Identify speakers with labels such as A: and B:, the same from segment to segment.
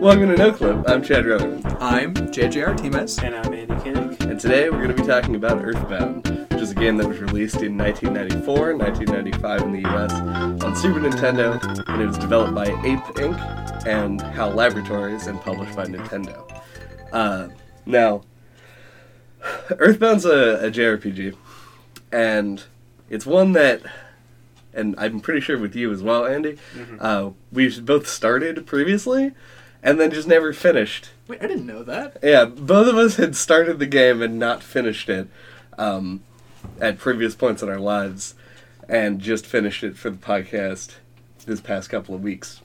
A: Welcome to No Clip. I'm Chad Rutherford,
B: I'm JJ Artemis.
C: And I'm Andy Koenig.
A: and today we're going to be talking about Earthbound, which is a game that was released in 1994, 1995 in the US on Super Nintendo, and it was developed by Ape Inc. and HAL Laboratories and published by Nintendo. Uh, now, Earthbound's a, a JRPG, and it's one that, and I'm pretty sure with you as well, Andy, uh, we've both started previously, and then just never finished.
B: Wait, I didn't know that.
A: Yeah, both of us had started the game and not finished it um, at previous points in our lives, and just finished it for the podcast this past couple of weeks.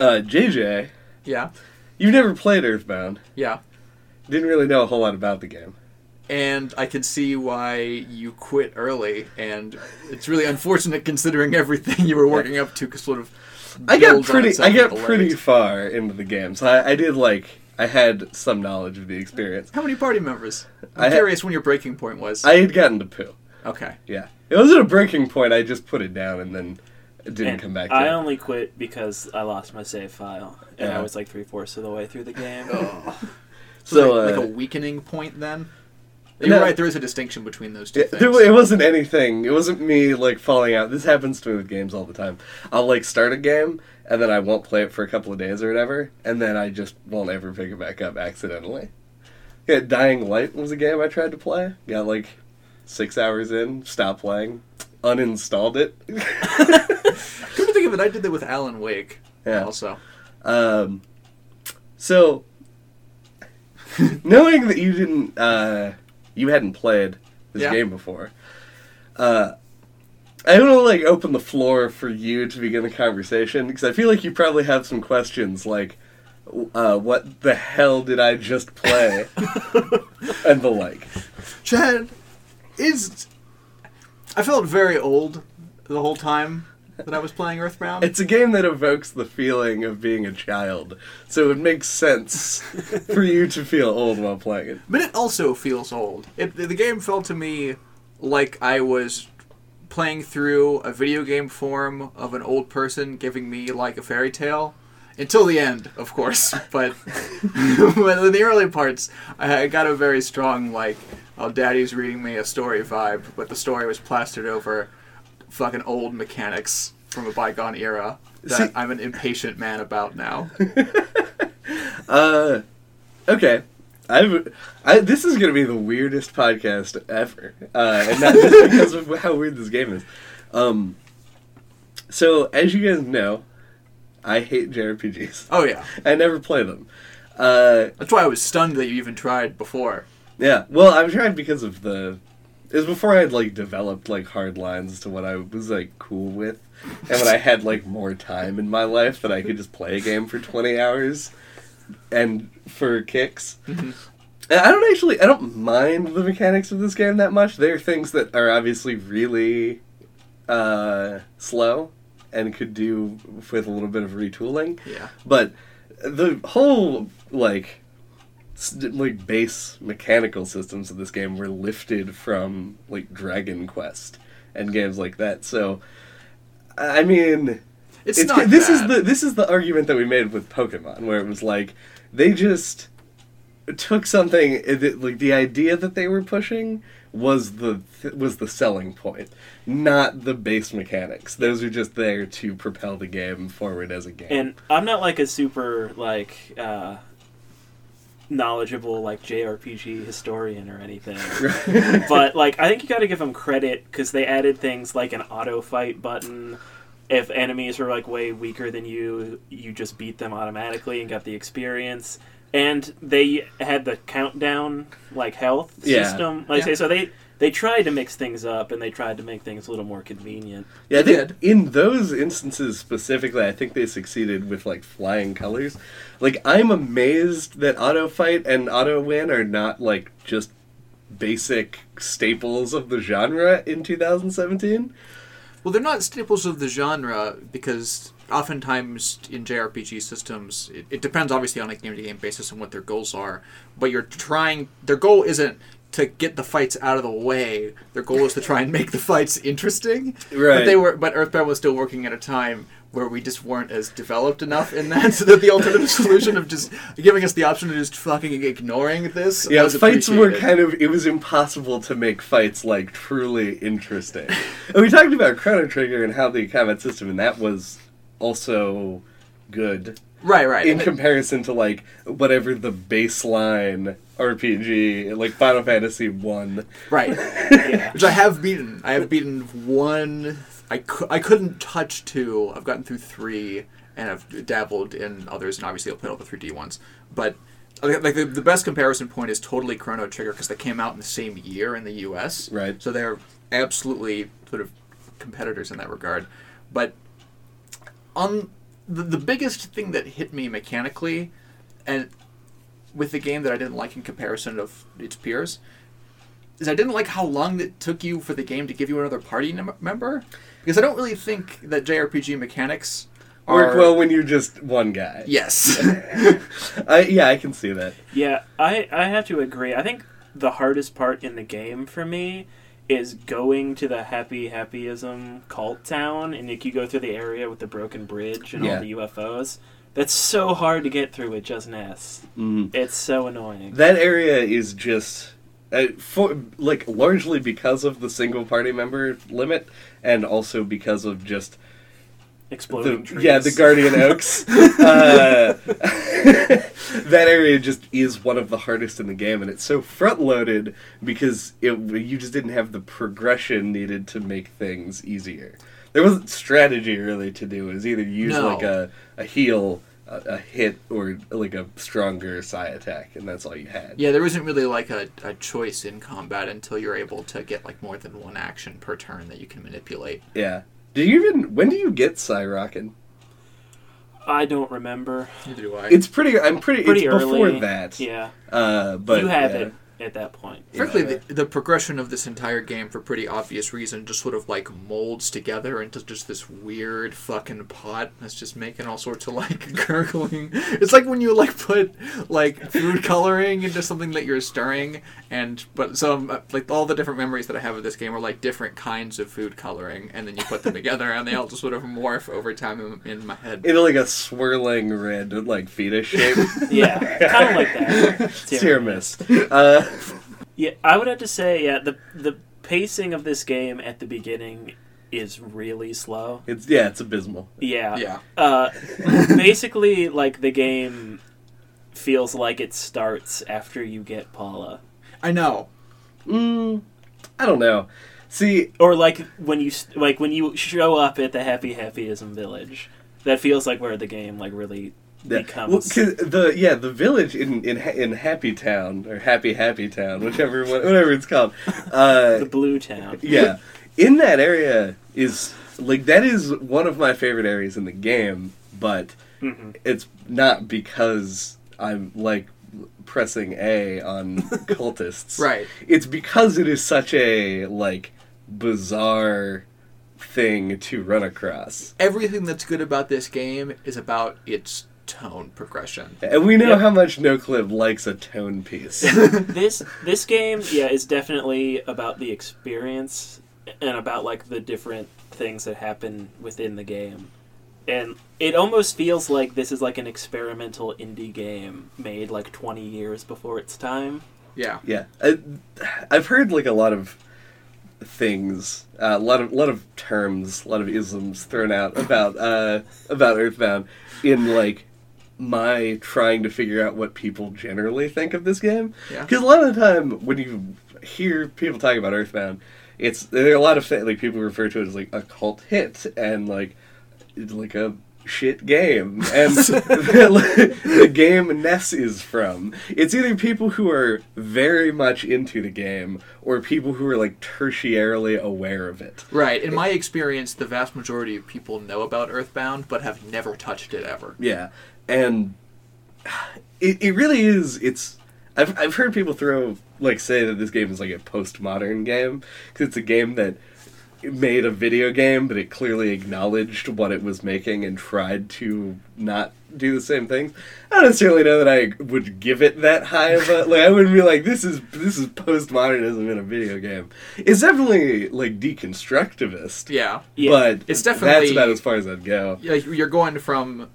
A: Uh, JJ,
B: Yeah,
A: you've never played Earthbound.
B: yeah.
A: Didn't really know a whole lot about the game.
B: And I can see why you quit early, and it's really unfortunate considering everything you were working up to sort of.
A: I got
B: builds on
A: pretty. I got pretty
B: legs.
A: far into the game, so I, I did like. I had some knowledge of the experience.
B: How many party members?
A: I
B: I'm
A: ha-
B: curious when your breaking point was.
A: I had gotten to poo.
B: okay.
A: Yeah, it wasn't a breaking point. I just put it down and then it didn't
C: And
A: come back. To
C: I
A: it.
C: only quit because I lost my save file, and
A: Yeah.
C: I was like three fourths of the way through the game.
B: So,
A: So,
B: like,
A: uh,
B: like a weakening point then? You're
A: No.
B: right, there is a distinction between those two
A: Yeah,
B: things.
A: there, it wasn't anything. It wasn't me like falling out. This happens to me with games all the time. I'll like start a game and then I won't play it for a couple of days or whatever, and then I just won't ever pick it back up accidentally. Yeah, Dying Light was a game I tried to play. Got like six hours in, stopped playing, uninstalled it.
B: Come to think of it, I did that with Alan Wake.
A: Yeah.
B: Also.
A: Um, so knowing that you didn't, uh, you hadn't played this
B: Yeah.
A: game before, uh, I want to like open the floor for you to begin the conversation because I feel like you probably have some questions like, uh, what the hell did I just play, and the like.
B: Chad is. I felt very old the whole time that I was playing Earthbound.
A: It's a game that evokes the feeling of being a child, so it makes sense for you to feel old while playing it.
B: But it also feels old. It, the game felt to me like I was playing through a video game form of an old person giving me like a fairy tale. Until the end, of course. But, but in the early parts, I I got a very strong, like, oh, daddy's reading me a story vibe, but the story was plastered over fucking old mechanics from a bygone era that
A: See-
B: I'm an impatient man about now.
A: Uh, okay. I've, I, this is going to be the weirdest podcast ever. Uh, and not just because of how weird this game is. Um, so, as you guys know, I hate JRPGs.
B: Oh, yeah.
A: I never play them. Uh,
B: That's why I was stunned that you even tried before.
A: yeah, well, I tried because of the. It was before I had, like, developed, like, hard lines to what I was, like, cool with. And when I had, like, more time in my life that I could just play a game for 20 hours and for kicks. And I don't actually, I don't mind the mechanics of this game that much. There are things that are obviously really uh, slow and could do with a little bit of retooling.
B: Yeah.
A: But the whole like like base mechanical systems of this game were lifted from like Dragon Quest and games like that. So I mean,
B: It's,
A: it's,
B: not
A: this is the this is the argument that we made with Pokemon, where it was like they just took something that, like the idea that they were pushing was the was the selling point, not the base mechanics. Those are just there to propel the game forward as a game.
C: And I'm not like a super like uh, knowledgeable like JRPG historian or anything, but like I think you got to give them credit because they added things like an auto fight button. If enemies are like way weaker than you, you just beat them automatically and got the experience. And they had the countdown like health
A: Yeah.
C: system. Like
B: Yeah.
C: so they they tried to mix things up and they tried to make things a little more convenient.
A: Yeah, I
B: They
A: think in those instances specifically, I think they succeeded with like flying colors. Like I'm amazed that auto fight and auto win are not like just basic staples of the genre in 2017.
B: Well, they're not staples of the genre because oftentimes in JRPG systems, it, it depends obviously on a game-to-game basis and what their goals are. But you're trying. Their goal isn't to get the fights out of the way. Their goal is to try and make the fights interesting. But
A: Right.
B: they were. But Earthbound was still working at a time where we just weren't as developed enough in that, so that the alternative solution of just giving us the option of just fucking ignoring this.
A: Yeah,
B: was
A: fights were kind of. It was impossible to make fights like truly interesting. and we talked about Chrono Trigger and how the combat system, and that was also good
B: right, right.
A: in comparison to like whatever the baseline RPG, like Final Fantasy One.
B: Right.
C: Yeah.
B: Which I have beaten. I have beaten one. I, cou- I couldn't touch two. I've gotten through three, and I've dabbled in others, and obviously I've played all the 3D ones. But like like, the, the best comparison point is totally Chrono Trigger because they came out in the same year in the U.S.
A: Right.
B: So they're absolutely sort of competitors in that regard. But on the, the biggest thing that hit me mechanically, and with the game that I didn't like in comparison of its peers, is I didn't like how long it took you for the game to give you another party num- member. Because I don't really think that JRPG mechanics
A: Work well when you're just one guy.
B: Yes.
A: I, yeah, I can see that.
C: Yeah, I, I have to agree. I think the hardest part in the game for me is going to the happy happyism cult town and like you go through the area with the broken bridge and
A: Yeah.
C: all the UFOs. That's so hard to get through with just an S.
A: Mm.
C: It's so annoying.
A: That area is just uh, for like largely because of the single party member limit, and also because of just
C: Exploding
A: the
C: trees.
A: yeah the guardian oaks. uh, that area just is one of the hardest in the game, and it's so front loaded because it you just didn't have the progression needed to make things easier. There wasn't strategy really to do. It was either use
B: No.
A: like a a heal. A, a hit or like a stronger psi attack, and that's all you had.
B: yeah, there wasn't really like a, a choice in combat until you're able to get like more than one action per turn that you can manipulate.
A: Yeah. Do you even when do you get PSI Rockin?
C: I don't remember.
B: Neither do I.
A: It's pretty. I'm pretty.
C: Pretty
A: it's
C: early.
A: before that.
C: Yeah.
A: Uh, but
C: you have
A: yeah.
C: it at that point.
B: Frankly,
A: Yeah.
B: the, the progression of this entire game, for pretty obvious reason, just sort of like molds together into just this weird fucking pot that's just making all sorts of like gurgling. It's like when you like put like food coloring into something that you're stirring, and but some like all the different memories that I have of this game are like different kinds of food coloring, and then you put them together, and they all just sort of morph over time in, in my head.
A: In like a swirling red, like fetus shape.
C: Yeah, kind of like that.
A: It's hit. Uh,
C: Yeah, I would have to say, yeah, the the pacing of this game at the beginning is really slow.
A: it's yeah, it's abysmal.
C: Yeah.
B: Yeah.
C: Uh, basically, like the game feels like it starts after you get Paula,
B: I know.
A: Mm, I don't know. See,
C: or like when you like when you show up at the Happy Happyism Village. That feels like where the game like really
A: Yeah.
C: becomes.
A: Well, the yeah the village in in in Happy Town or Happy Happy Town, whichever one- whatever it's called. Uh,
C: the Blue Town.
A: yeah, in that area is like that is one of my favorite areas in the game, but
C: hmm
A: it's not because I'm like pressing A on cultists.
B: Right.
A: It's because it is such a like bizarre thing to run across.
B: Everything that's good about this game is about its tone progression.
A: And we know
C: Yep.
A: how much NoClip likes a tone piece.
C: this this game yeah is definitely about the experience and about like the different things that happen within the game and it almost feels like this is like an experimental indie game made like 20 years before its time
B: Yeah.
A: yeah, I, I've heard like a lot of things, uh, a lot of lot of terms, a lot of isms thrown out about uh, about Earthbound in like my trying to figure out what people generally think of this game.
B: Yeah.
A: Because a lot of the time when you hear people talking about Earthbound, it's there are a lot of like people refer to it as like a cult hit and like it's like a shit game and the, the game Ness is from. It's either people who are very much into the game or people who are like tertiarily aware of it.
B: Right. In my experience, the vast majority of people know about Earthbound, but have never touched it ever.
A: Yeah, and it, it really is. It's I've I've heard people throw like say that this game is like a postmodern game because it's a game that made a video game, but it clearly acknowledged what it was making and tried to not do the same things. I don't necessarily know that I would give it that high of a like. I wouldn't be like, this is this is postmodernism in a video game. It's definitely like deconstructivist,
B: Yeah.
C: Yeah.
A: but
B: It's definitely-
A: that's about as far as I'd go.
B: Yeah, you're going from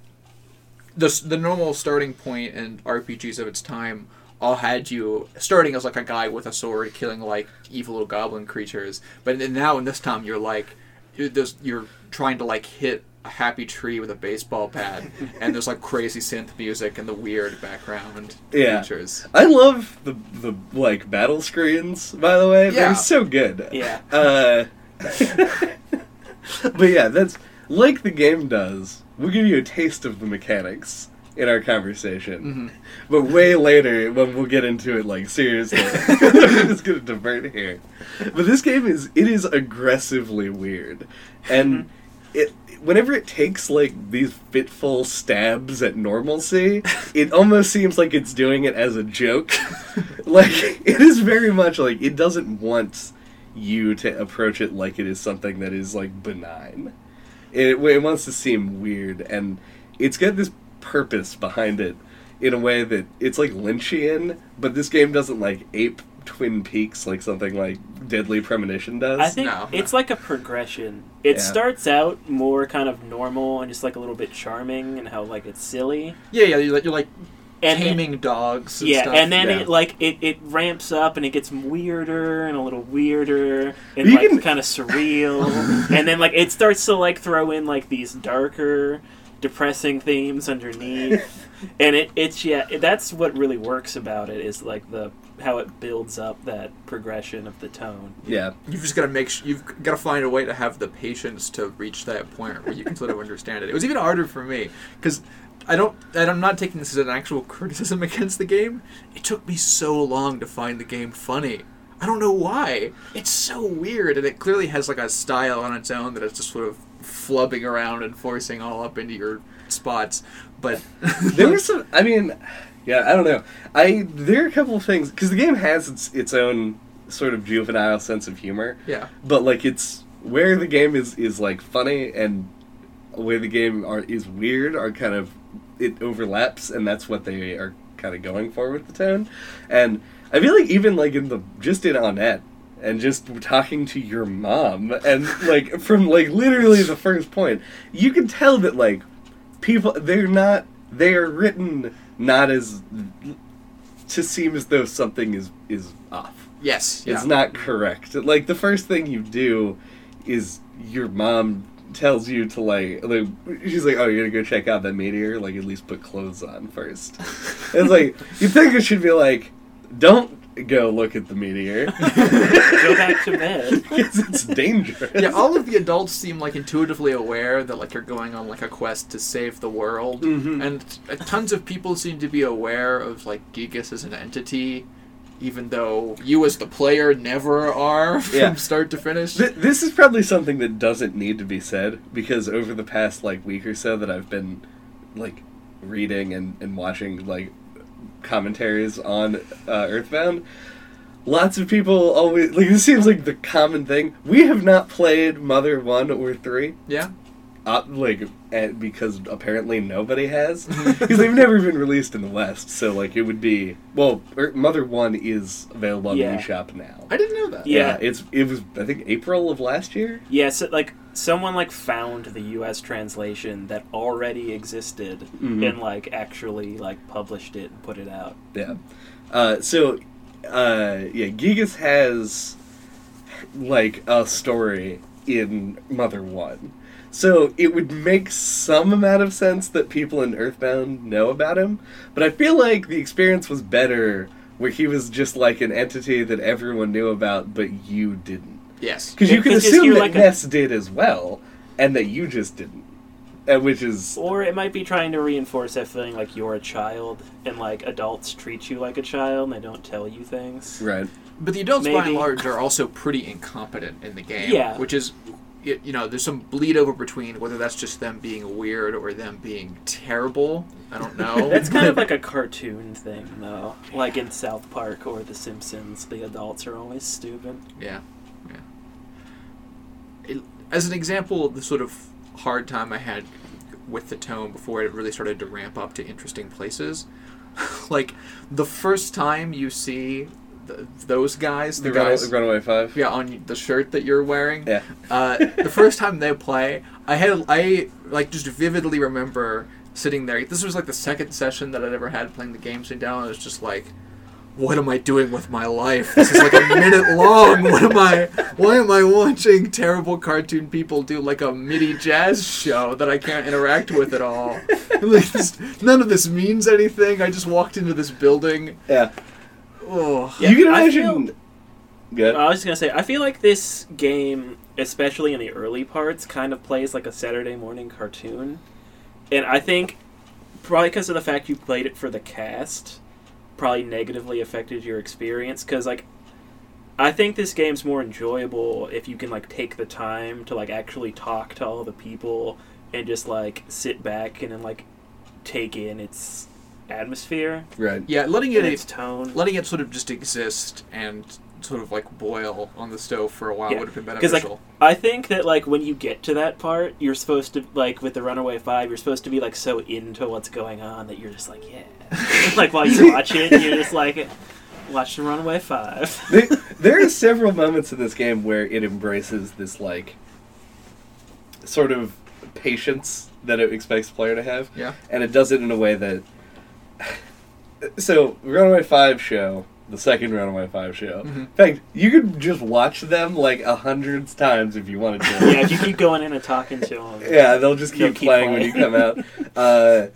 B: the the normal starting point in RPGs of its time. All had you starting as like a guy with a sword killing like evil little goblin creatures, but then now in this time you're like you're, you're trying to like hit a happy tree with a baseball bat, and there's like crazy synth music and the weird background
A: Yeah.
B: features.
A: I love the the like battle screens. By the way,
B: Yeah.
A: they're so good.
C: Yeah.
A: Uh, but yeah, that's like the game does. We'll give you a taste of the mechanics in our conversation,
B: Mm-hmm.
A: but way later when we'll get into it like seriously. I'm just gonna divert here. But this game is it is aggressively weird, and it whenever it takes like these fitful stabs at normalcy, it almost seems like it's doing it as a joke. like it is very much like it doesn't want you to approach it like it is something that is like benign. It, it wants to seem weird, and it's got this purpose behind it in a way that it's like Lynchian, but this game doesn't like ape Twin Peaks like something like Deadly Premonition does.
C: I think
B: No,
C: it's like a progression. It
A: Yeah.
C: starts out more kind of normal and just like a little bit charming and how like it's silly.
B: Yeah, yeah, you're like, you're like
C: And then-
B: taming dogs. And
C: yeah,
B: stuff.
C: and then
A: yeah.
C: it like it, it ramps up and it gets weirder and a little weirder and
A: You
C: like
A: can-
C: kind of surreal, and then like it starts to like throw in like these darker, depressing themes underneath, and it it's yeah that's what really works about it is like the how it builds up that progression of the tone.
A: yeah.
B: You've just got to make sh- you've got to find a way to have the patience to reach that point where you can sort of understand it. It was even harder for me because I don't I'm not taking this as an actual criticism against the game. It took me so long to find the game funny. I don't know why. It's so weird and it clearly has like a style on its own that it's just sort of flubbing around and forcing all up into your spots. But
A: there were some. I mean, yeah, I don't know. I there are a couple of things because the game has its its own sort of juvenile sense of humor,
B: yeah.
A: but like it's where the game is is like funny and where the game are is weird are kind of it overlaps and that's what they are kind of going for with the tone, and I feel like even like in the just in Onett and just talking to your mom and like from like literally the first point you can tell that like people they're not they are written not as to seem as though something is is off
B: Yes. Yeah.
A: it's not correct like the first thing you do is your mom tells you to like, like she's like oh you're gonna go check out that meteor? Like at least put clothes on first. It's like you think it should be like don't go look at the meteor.
C: Go back to bed.
A: because it's dangerous.
B: Yeah, all of the adults seem like intuitively aware that like you're going on like a quest to save the world,
A: Mhm.
B: and uh, tons of people seem to be aware of like Giygas as an entity, even though you as the player never are from
A: Yeah.
B: start to finish.
A: Th- this is probably something that doesn't need to be said because over the past like week or so that I've been like reading and, and watching like commentaries on uh, Earthbound, lots of people always like this seems like the common thing. We have not played Mother One or Three,
B: yeah,
A: uh, like and because apparently nobody has because they've never been released in the West. So like it would be well, er, Mother One is available on
C: Yeah.
A: the eShop now.
B: I didn't know that.
C: Yeah.
A: it's it was I think April of last year.
C: Yes, like someone like found the U.S. translation that already existed
A: Mhm.
C: and like actually like published it and put it out.
A: Yeah. Uh, so, uh, yeah, Giygas has like a story in Mother One. So it would make some amount of sense that people in Earthbound know about him, but I feel like the experience was better where he was just like an entity that everyone knew about, but you didn't.
B: Yes.
A: Because you
C: Yeah,
A: can
C: 'cause
A: assume
C: you're
A: that
C: like a-
A: Ness did as well, and that you just didn't. Uh, which is
C: Or it might be trying to reinforce that feeling like you're a child and like adults treat you like a child and they don't tell you things.
A: right.
B: But the adults, by and large, are also pretty incompetent in the game.
C: Yeah.
B: Which is, you know, there's some bleed over between whether that's just them being weird or them being terrible. I don't know.
C: That's kind of like a cartoon thing, though. Like in South Park or The Simpsons, the adults are always stupid.
B: yeah. Yeah. it, as an example the sort of hard time I had with the tone before it really started to ramp up to interesting places. like the first time you see th those guys, the,
A: The Run-
B: guys,
A: Runaway Five.
B: yeah, on the shirt that you're wearing.
A: Yeah.
B: Uh, the first time they play, I had I like just vividly remember sitting there. This was like the second session that I'd ever had playing the game. Sitting down, I was just like, "What am I doing with my life? This is like a minute long. What am I? Why am I watching terrible cartoon people do like a MIDI jazz show that I can't interact with at all? Like, this, none of this means anything. I just walked into this building.
A: Yeah.
B: Oh,
C: Yeah,
A: you can
C: I
A: imagine.
C: feel-
A: Good.
C: I was just gonna say, I feel like this game, especially in the early parts, kind of plays like a Saturday morning cartoon, and I think probably because of the fact you played it for the cast, probably negatively affected your experience. Because like, I think this game's more enjoyable if you can like take the time to like actually talk to all the people and just like sit back and then like take in its atmosphere
A: right.
B: yeah, letting it
C: its tone.
B: letting it sort of just exist and sort of like boil on the stove for a while
C: Yeah,
B: would have been
C: 'cause, like,
B: beneficial.
C: I think that like when you get to that part, you're supposed to like with the Runaway Five, you're supposed to be like so into what's going on that you're just like yeah, like while you watch it, you're just like watch the Runaway Five.
A: there, there are several moments in this game where it embraces this like sort of patience that it expects the player to have,
B: yeah.
A: and it does it in a way that. So, Runaway Five show, the second Runaway Five show.
B: Mhm.
A: In fact, you could just watch them like a hundred times if you wanted to.
C: yeah, if you keep going in and talking to them.
A: Yeah, they'll just
C: They'll
A: keep,
C: keep
A: playing, when you come out. Uh,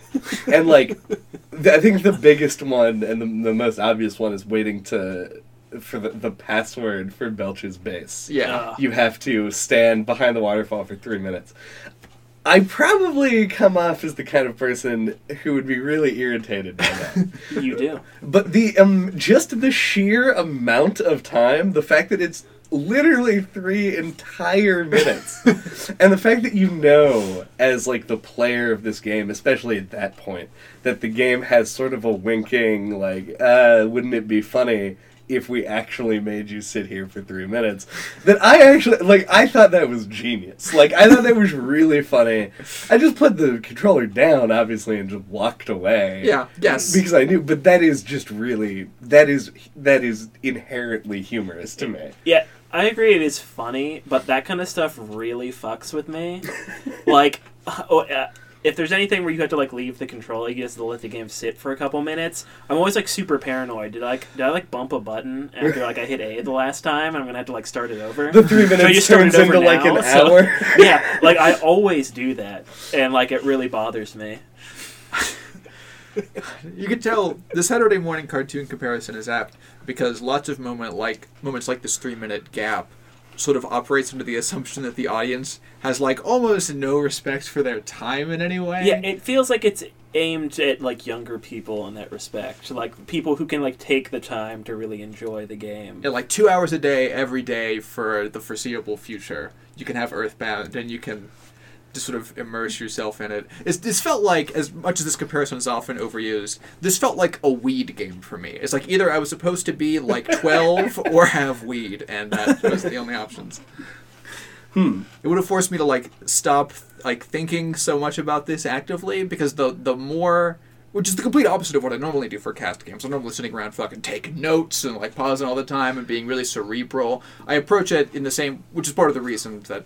A: and like, th- I think the biggest one and the, the most obvious one is waiting to for the, the password for Belch's base.
B: Yeah.
C: Uh,
A: You have to stand behind the waterfall for three minutes. I probably come off as the kind of person who would be really irritated by that.
C: you do.
A: But the um, just the sheer amount of time, the fact that it's literally three entire minutes, and the fact that you know, as like the player of this game, especially at that point, that the game has sort of a winking like, uh, wouldn't it be funny? If we actually made you sit here for three minutes, that I actually like, I thought that was genius. Like, I thought that was really funny. I just put the controller down, obviously, and just walked away
B: Yeah. Yes.
A: because I knew, but that is just really that is that is inherently humorous to me.
C: Yeah, I agree. It is funny, but that kind of stuff really fucks with me. like, oh, uh, if there's anything where you have to like leave the controller, you just let the game sit for a couple minutes. I'm always like super paranoid. Did I like, did I like bump a button after like I hit A the last time? I'm gonna have to like start it over.
A: The three
C: So you
A: minutes
C: start
A: turns
C: it over
A: into like an
C: so-
A: hour.
C: yeah, like I always do that, and like it really bothers me.
B: you could tell the Saturday morning cartoon comparison is apt because lots of moment like moments like this three minute gap sort of operates under the assumption that the audience has like almost no respect for their time in any way.
C: Yeah, it feels like it's aimed at like younger people in that respect, like people who can like take the time to really enjoy the game.
B: Yeah, like two hours a day, every day for the foreseeable future. You can have Earthbound, and you can just sort of immerse yourself in it. It's, this felt like, as much as this comparison is often overused, this felt like a weed game for me. It's like either I was supposed to be like 12 or have weed, and that was the only options.
A: Hmm.
B: It would have forced me to like stop like thinking so much about this actively because the the more which is the complete opposite of what I normally do for cast games. I'm normally sitting around fucking taking notes and like pausing all the time and being really cerebral. I approach it in the same, which is part of the reason that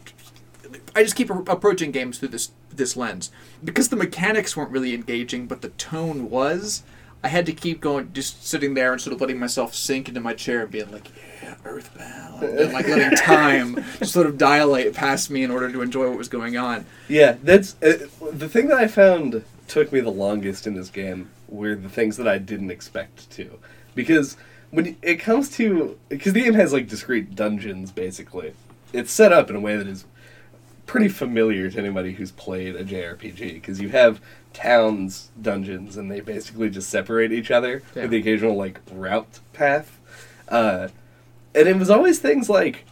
B: I just keep approaching games through this this lens because the mechanics weren't really engaging, but the tone was. I had to keep going, just sitting there and sort of letting myself sink into my chair and being like, "Yeah, Earthbound," and like letting time sort of dilate past me in order to enjoy what was going on.
A: Yeah, that's uh, the thing that I found took me the longest in this game were the things that I didn't expect to, because when it comes to because the game has like discrete dungeons basically, it's set up in a way that is pretty familiar to anybody who's played a JRPG because you have towns dungeons and they basically just separate each other
B: Yeah.
A: with the occasional like route path, uh, and it was always things like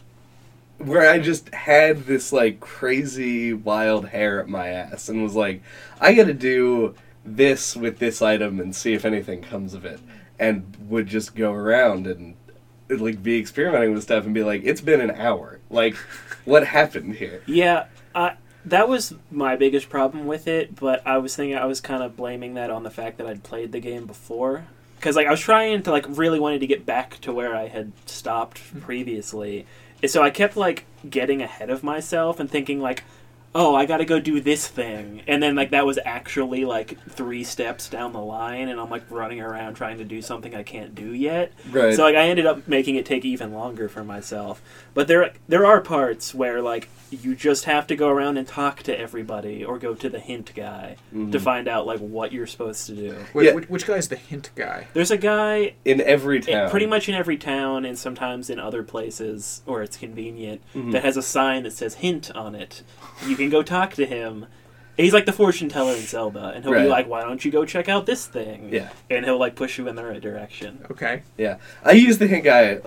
A: where I just had this like crazy wild hair at my ass and was like, I gotta do this with this item and see if anything comes of it, and would just go around and like be experimenting with stuff and be like, it's been an hour. Like, what happened here?
C: Yeah, I, that was my biggest problem with it. But I was thinking I was kind of blaming that on the fact that I'd played the game before. Because like I was trying to like really wanted to get back to where I had stopped hmm. previously, so I kept like getting ahead of myself and thinking like, oh, I got to go do this thing, and then like that was actually like three steps down the line, and I'm like running around trying to do something I can't do yet.
A: Right.
C: So like I ended up making it take even longer for myself. But there there are parts where like you just have to go around and talk to everybody or go to the hint guy
A: Mhm.
C: to find out like what you're supposed to do.
B: Wait,
A: Yeah.
B: which, which guy is the hint guy?
C: There's a guy
A: in every
C: in-
A: town.
C: pretty much in every town and sometimes in other places where it's convenient
A: Mhm.
C: that has a sign that says hint on it. You can go talk to him. He's like the fortune teller in Zelda, and he'll
A: Right.
C: be like, "Why don't you go check out this thing?"
A: Yeah.
C: and he'll like push you in the right direction.
B: Okay.
A: Yeah, I use the hint guy.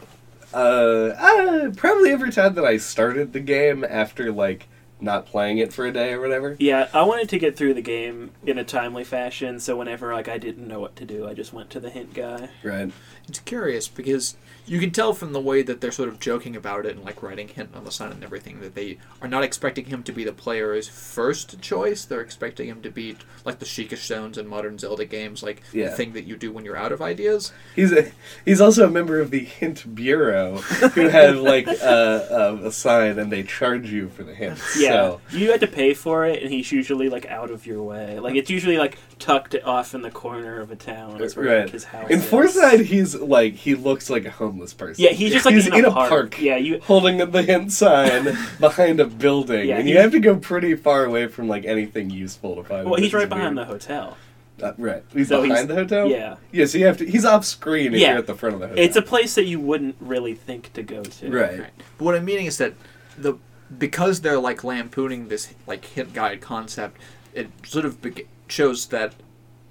A: Uh, uh, probably every time that I started the game after like not playing it for a day or whatever.
C: Yeah, I wanted to get through the game in a timely fashion, so whenever like I didn't know what to do, I just went to the hint guy.
A: Right.
B: It's curious because you can tell from the way that they're sort of joking about it and like writing hint on the sign and everything that they are not expecting him to be the player's first choice. They're expecting him to be like the Sheikah Stones in modern Zelda games, like
A: Yeah.
B: the thing that you do when you're out of ideas.
A: He's a he's also a member of the hint bureau who have like a, a, a sign and they charge you for the hints.
C: Yeah,
A: So,
C: you had to pay for it, and he's usually like out of your way. Like it's usually like tucked off in the corner of a town. Is where
A: right.
C: like, his house.
A: In
C: is.
A: Fourside, he's like he looks like a homeless person.
C: Yeah, he's just like
A: he's
C: in,
A: in
C: a,
A: a
C: park.
A: park.
C: Yeah, you.
A: holding the hint sign behind a building,
C: Yeah,
A: and you have to go pretty far away from like anything useful to find.
C: Well, he's right behind
A: weird.
C: the hotel.
A: Uh, right. He's
C: So
A: behind
C: he's-
A: the hotel.
C: Yeah,
A: Yeah, so you have to. He's off screen if
C: Yeah.
A: you're at the front of the hotel.
C: it's a place that you wouldn't really think to go to.
A: right.
B: Right. But what I'm meaning is that the because they're like lampooning this like hint guide concept, it sort of beg shows that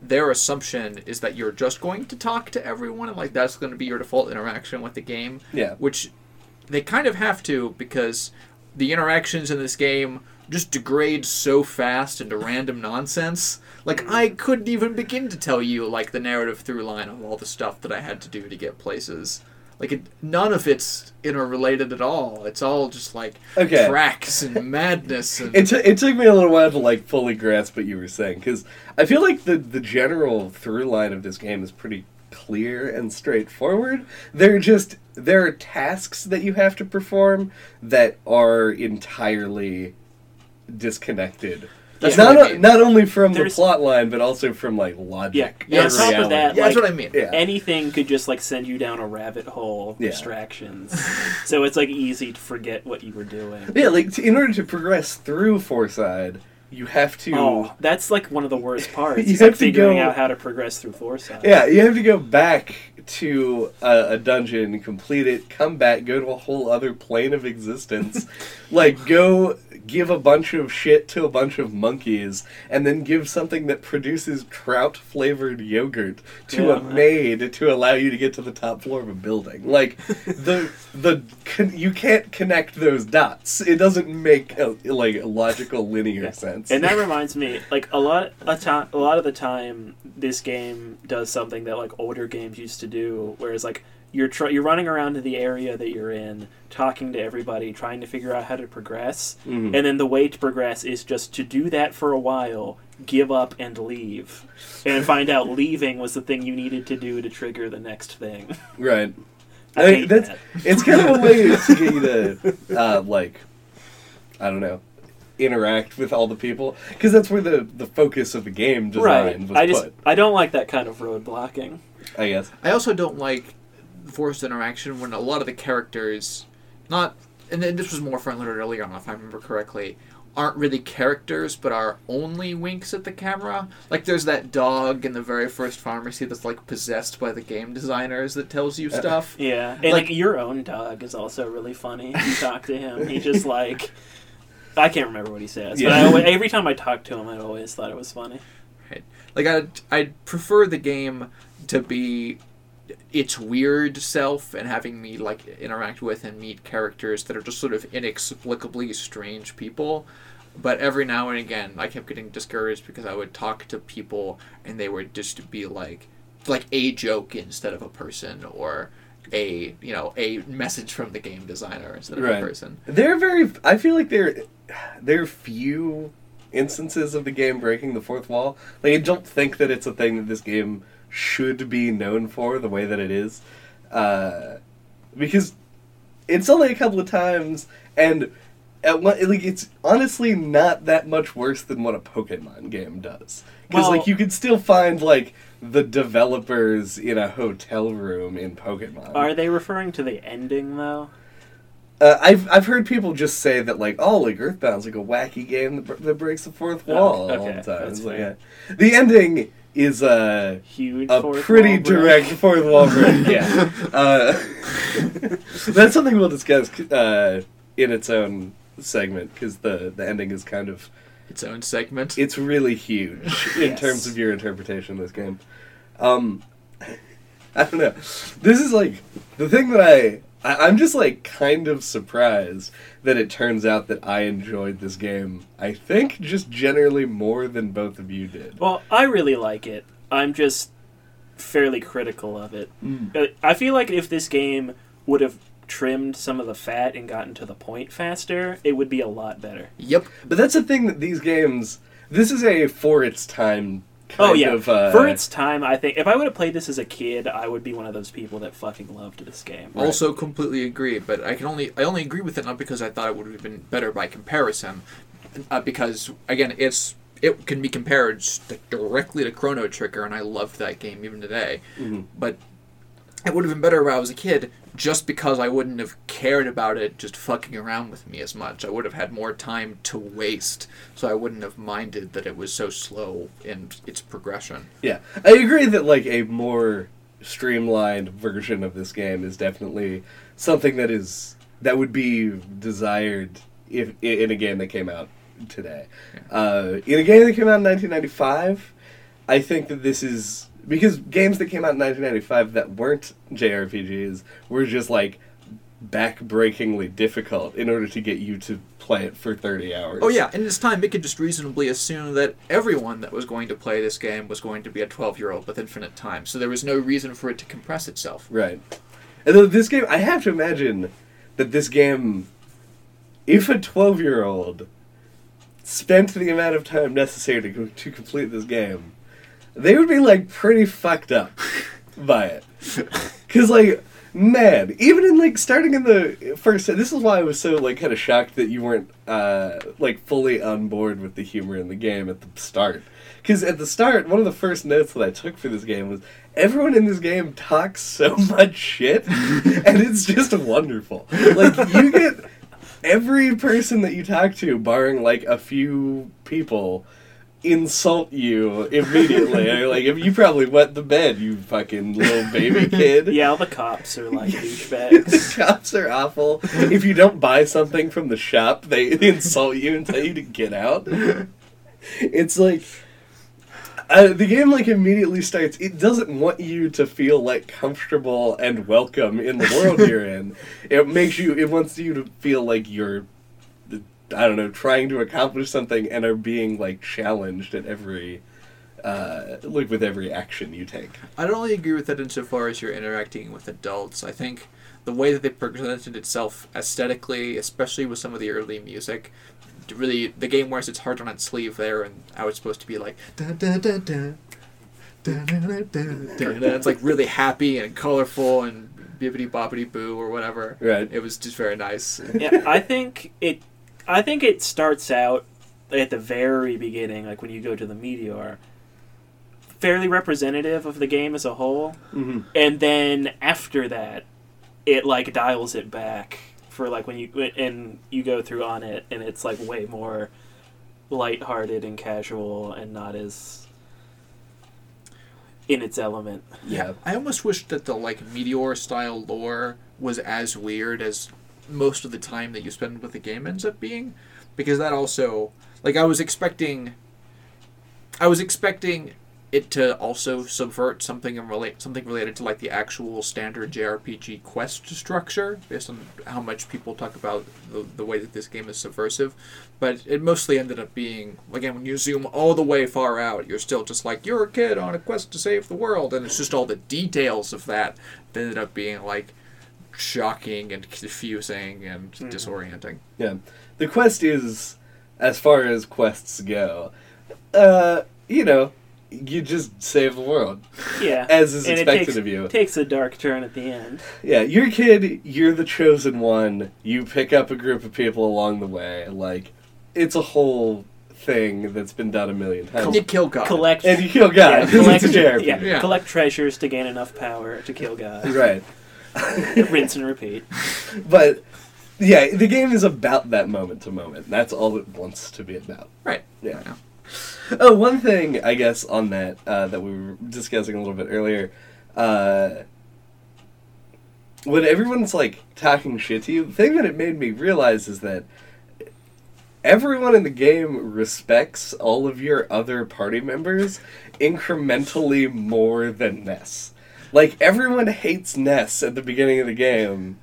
B: their assumption is that you're just going to talk to everyone and like that's going to be your default interaction with the game,
A: Yeah.
B: which they kind of have to because the interactions in this game just degrade so fast into random nonsense. Like I couldn't even begin to tell you like the narrative through line of all the stuff that I had to do to get places. Like it, none of it's interrelated at all. It's all just like
A: Okay.
B: tracks and madness and
A: It, t- it took me a little while to like fully grasp what you were saying because I feel like the the general through line of this game is pretty clear and straightforward. They're just there are tasks that you have to perform that are entirely disconnected.
B: That's
A: not
B: what I
A: o-
B: mean.
A: not only from the plot line but also from like logic.
C: Yeah,
A: and
B: on top of
C: that,
B: yeah, that's what I mean.
A: Yeah.
C: Anything could just like send you down a rabbit hole.
A: Yeah.
C: Distractions. so it's like easy to forget what you were doing.
A: Yeah, like t- in order to progress through Fourside, you have to.
C: Oh, that's like one of the worst parts.
A: You
C: It's like
A: have to
C: figuring
A: go-
C: out how to progress through Fourside.
A: Yeah, you have to go back to a, a dungeon, complete it, come back, go to a whole other plane of existence, like go give a bunch of shit to a bunch of monkeys, and then give something that produces trout flavored yogurt to a
C: Yeah.
A: maid to allow you to get to the top floor of a building. Like the the con- you can't connect those dots. It doesn't make a, like logical linear
C: Yeah.
A: sense.
C: And that reminds me, like a lot, a, ti- a lot of the time, this game does something that like older games used to do, whereas like you're tr- you're running around to the area that you're in, talking to everybody, trying to figure out how to progress,
A: Mhm.
C: and then the way to progress is just to do that for a while, give up and leave, and find out leaving was the thing you needed to do to trigger the next thing.
A: right.
C: I
A: I mean, that's
C: that.
A: it's kind of a way to get you to uh, like I don't know interact with all the people because that's where the the focus of the game design
C: Right.
A: was
C: I just
A: put.
C: I don't like that kind of road blocking.
A: I guess.
B: I also don't like forced interaction when a lot of the characters, not, and then this was more front loaded earlier on, if I remember correctly, aren't really characters, but are only winks at the camera. Like there's that dog in the very first pharmacy that's like possessed by the game designers that tells you uh, stuff.
C: Yeah, and
B: Like-
C: like, your own dog is also really funny. You talk to him, he just like I can't remember what he says, but I always, every time I talked to him, I always thought it was funny.
B: Right, Like I I prefer the game to be its weird self and having me like interact with and meet characters that are just sort of inexplicably strange people. But every now and again, I kept getting discouraged because I would talk to people and they would just be like, like a joke instead of a person, or a you know a message from the game designer instead of
A: Right.
B: a person.
A: they're very. I feel like there, there are few instances of the game breaking the fourth wall. Like I don't think that it's a thing that this game should be known for the way that it is, uh, because it's only a couple of times, and at one, like it's honestly not that much worse than what a Pokemon game does. Because
C: Well-
A: like you could still find like the developers in a hotel room in Pokemon.
C: Are they referring to the ending though?
A: Uh, I've I've heard people just say that like oh like Earthbound's like a wacky game that, br- that breaks the fourth
C: Oh,
A: wall all the time. like, yeah. The ending is uh,
C: Huge.
A: a pretty
C: wall break?
A: direct fourth wall break. yeah, uh, that's something we'll discuss uh, in its own segment because the the ending is kind of
B: Its own segment.
A: it's really huge in terms of your interpretation of this game. Um, I don't know. This is like the thing that I, I I'm just like kind of surprised that it turns out that I enjoyed this game. I think just generally more than both of you did.
C: Well, I really like it. I'm just fairly critical of it.
A: Mm.
C: I feel like if this game would have trimmed some of the fat and gotten to the point faster, it would be a lot better.
B: Yep.
A: But that's the thing that these games. This is a for its time. Kind
C: oh yeah,
A: Of, uh,
C: for its time, I think if I would have played this as a kid, I would be one of those people that fucking loved this game.
A: Right.
B: Also, completely agree. But I can only I only agree with it not because I thought it would have been better by comparison, uh, because again, it's it can be compared st- directly to Chrono Trigger, and I loved that game even today.
A: Mhm.
B: But it would have been better when I was a kid, just because I wouldn't have cared about it just fucking around with me as much. I would have had more time to waste, so I wouldn't have minded that it was so slow in its progression.
A: Yeah, I agree that like a more streamlined version of this game is definitely something that is that would be desired if in a game that came out today. Uh, in a game that came out in 1995, I think that this is because games that came out in 1995 that weren't JRPGs were just like back-breakingly difficult in order to get you to play it for 30 hours.
B: Oh yeah, in this time, it could just reasonably assume that everyone that was going to play this game was going to be a 12-year-old with infinite time, so there was no reason for it to compress itself.
A: Right. And then this game, I have to imagine that this game, if a 12 year old spent the amount of time necessary to, to complete this game, they would be like pretty fucked up by it. Because, like, man, even in like starting in the first, this is why I was so like kind of shocked that you weren't uh, like fully on board with the humor in the game at the start. Because at the start, one of the first notes that I took for this game was everyone in this game talks so much shit, and it's just wonderful. Like you get every person that you talk to, barring like a few people, insult you immediately. like if you probably wet the bed, you fucking little baby kid.
C: Yeah, all the cops are like
A: the
C: douchebags.
A: cops are awful. If you don't buy something from the shop, they insult you and tell you to get out. It's like uh, the game like immediately starts. It doesn't want you to feel like comfortable and welcome in the world you're in. It makes you. It wants you to feel like you're. I don't know, trying to accomplish something and are being like challenged at every uh, like with every action you take.
B: I don't really agree with that insofar as you're interacting with adults. I think the way that they presented itself aesthetically, especially with some of the early music, really the game wears its heart on its sleeve there, and I was supposed to be like da da da da. Da, da, da, da, da. It's like really happy and colorful and bibbity boppity boo or whatever.
A: Right.
B: It was just very nice.
C: yeah, I think it I think it starts out at the very beginning, like when you go to the meteor, fairly representative of the game as a whole,
A: Mm-hmm.
C: and then after that, it like dials it back for like when you and you go through on it, and it's like way more lighthearted and casual, and not as in its element.
A: Yeah.
B: I almost wish that the like meteor style lore was as weird as most of the time that you spend with the game ends up being, because that also like I was expecting. I was expecting it to also subvert something and relate something related to like the actual standard JRPG quest structure, based on how much people talk about the, the way that this game is subversive. But it mostly ended up being again when you zoom all the way far out, you're still just like you're a kid on a quest to save the world, and it's just all the details of that that ended up being like shocking and confusing and disorienting.
A: Yeah. The quest is, as far as quests go, uh, you know, you just save the world.
C: Yeah.
A: As is
C: And it
A: expected
C: takes,
A: of you.
C: It takes a dark turn at the end.
A: Yeah, you're a kid, you're the chosen one, you pick up a group of people along the way. Like, it's a whole thing that's been done a million
B: And
A: times.
B: you kill God.
C: Collect.
A: And you kill God.
C: yeah, collect,
A: it's
C: yeah,
B: Yeah.
C: collect treasures to gain enough power to kill God.
A: Right.
C: Rinse and repeat.
A: But, yeah, the game is about that moment to moment. That's all it wants to be about.
B: Right.
A: Yeah.
B: Yeah.
A: Oh, one thing I guess on that uh, that we were discussing a little bit earlier, uh, when everyone's like talking shit to you, the thing that it made me realize is that everyone in the game respects all of your other party members incrementally more than Ness. Like everyone hates Ness at the beginning of the game,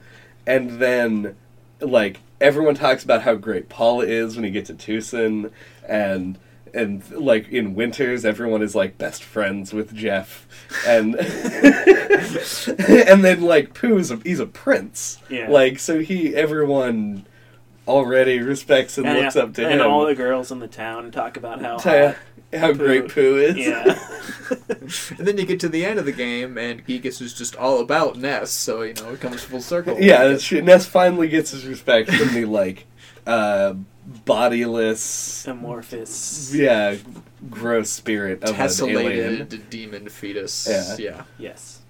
A: and then like everyone talks about how great Paula is when you get to Twoson, and and like in winters everyone is like best friends with Jeff, and and then like Poo's a, he's a prince,
C: Yeah.
A: like so he everyone already respects and,
C: And,
A: looks up to
C: and
A: him.
C: And all the girls in the town talk about how hot
A: how great Poo is.
C: Yeah.
B: And then you get to the end of the game, and Giygas is just all about Ness, so you know it comes full circle.
A: Yeah, that's true. Ness finally gets his respect from the like uh, bodiless,
C: Amorphous.
A: yeah, gross spirit of an alien.
B: tessellated demon fetus.
A: Yeah.
B: yeah.
C: Yes.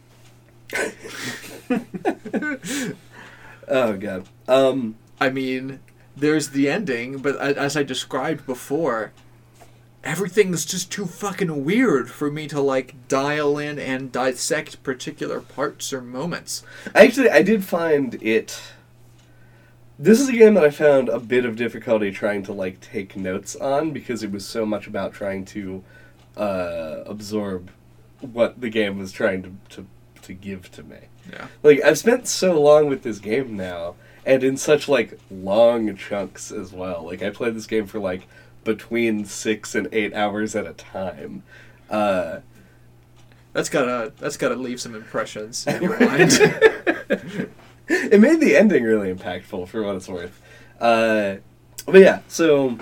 A: Oh god. Um,
B: I mean, there's the ending, but as I described before, everything's just too fucking weird for me to like dial in and dissect particular parts or moments.
A: actually, I did find it. This is a game that I found a bit of difficulty trying to like take notes on because it was so much about trying to uh, absorb what the game was trying to, to to give to me.
B: Yeah.
A: Like I've spent so long with this game now, and in such like long chunks as well. Like I played this game for like between six and eight hours at a time. Uh,
B: That's gotta that's gotta leave some impressions in your mind.
A: it made the ending really impactful for what it's worth. Uh, but yeah, so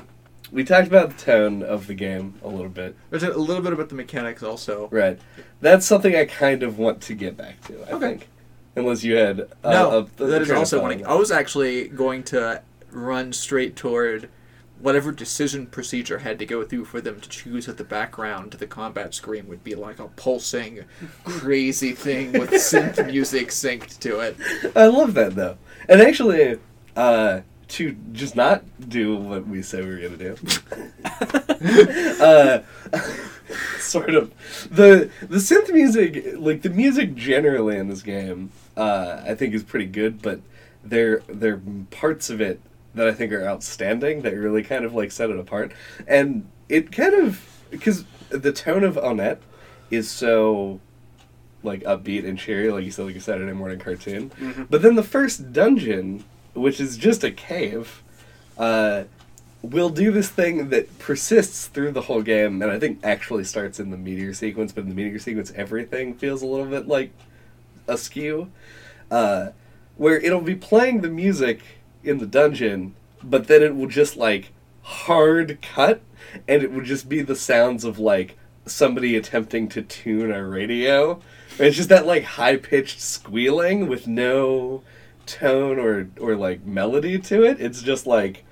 A: we talked about the tone of the game a little bit.
B: There's a little bit about the mechanics also.
A: Right. That's something I kind of want to get back to. I
B: Okay.
A: think, unless you had uh,
B: no,
A: a- a
B: that is also one. I was actually going to run straight toward whatever decision procedure had to go through for them to choose that the background to the combat screen would be like a pulsing, crazy thing with synth music synced to it.
A: I love that though. And actually, uh, to just not do what we say we were gonna do. uh, sort of the the synth music, like the music generally in this game, uh, I think is pretty good. But there there are parts of it that I think are outstanding that really kind of like set it apart, and it kind of because the tone of Onett is so like upbeat and cheery, like you said, like a Saturday morning cartoon. But then the first dungeon, which is just a cave, uh, will do this thing that persists through the whole game, and I think actually starts in the meteor sequence. But in the meteor sequence, everything feels a little bit like askew, uh, where it'll be playing the music in the dungeon, but then it will just like hard cut, and it would just be the sounds of like somebody attempting to tune a radio. It's just that like high pitched squealing with no tone or or like melody to it. It's just like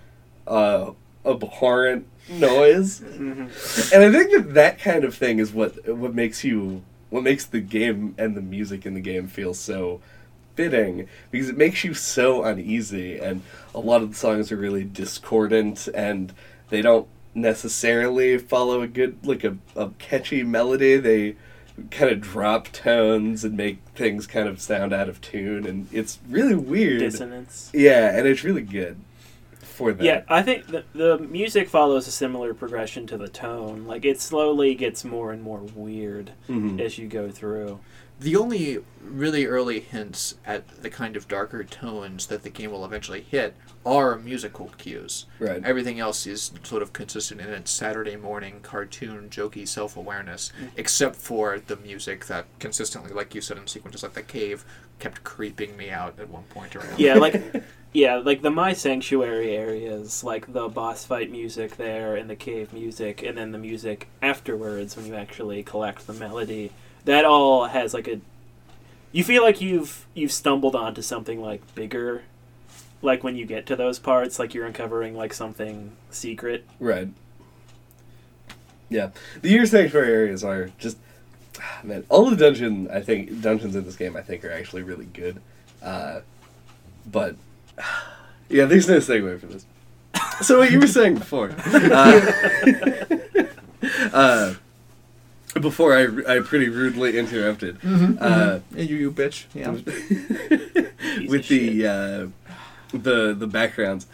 A: uh, abhorrent noise, and I think that that kind of thing is what what makes you what makes the game and the music in the game feel so fitting because it makes you so uneasy and a lot of the songs are really discordant and they don't necessarily follow a good like a, a catchy melody they kind of drop tones and make things kind of sound out of tune and it's really weird
C: Dissonance.
A: yeah and it's really good for that.
C: Yeah, I think the, the music follows a similar progression to the tone. Like it slowly gets more and more weird
A: Mhm.
C: as you go through.
B: The only really early hints at the kind of darker tones that the game will eventually hit are musical cues.
A: Right.
B: Everything else is sort of consistent in its Saturday morning cartoon, jokey self awareness, mm. except for the music that consistently, like you said in sequences like the cave, kept creeping me out at one point or another.
C: Yeah, like yeah, like the Your Sanctuary areas, like the boss fight music there and the cave music, and then the music afterwards when you actually collect the melody. That all has like a. You feel like you've you've stumbled onto something like bigger, like when you get to those parts, like you're uncovering like something secret.
A: Right. Yeah, the Your Sanctuary areas are just ah, man. All the dungeon, I think, dungeons in this game, I think, are actually really good. Uh, but yeah, there's no segue for this. So what you were saying before, uh, uh, before I, I pretty rudely interrupted, uh,
B: Hey, you, you bitch. Yeah.
A: with the uh, the the backgrounds.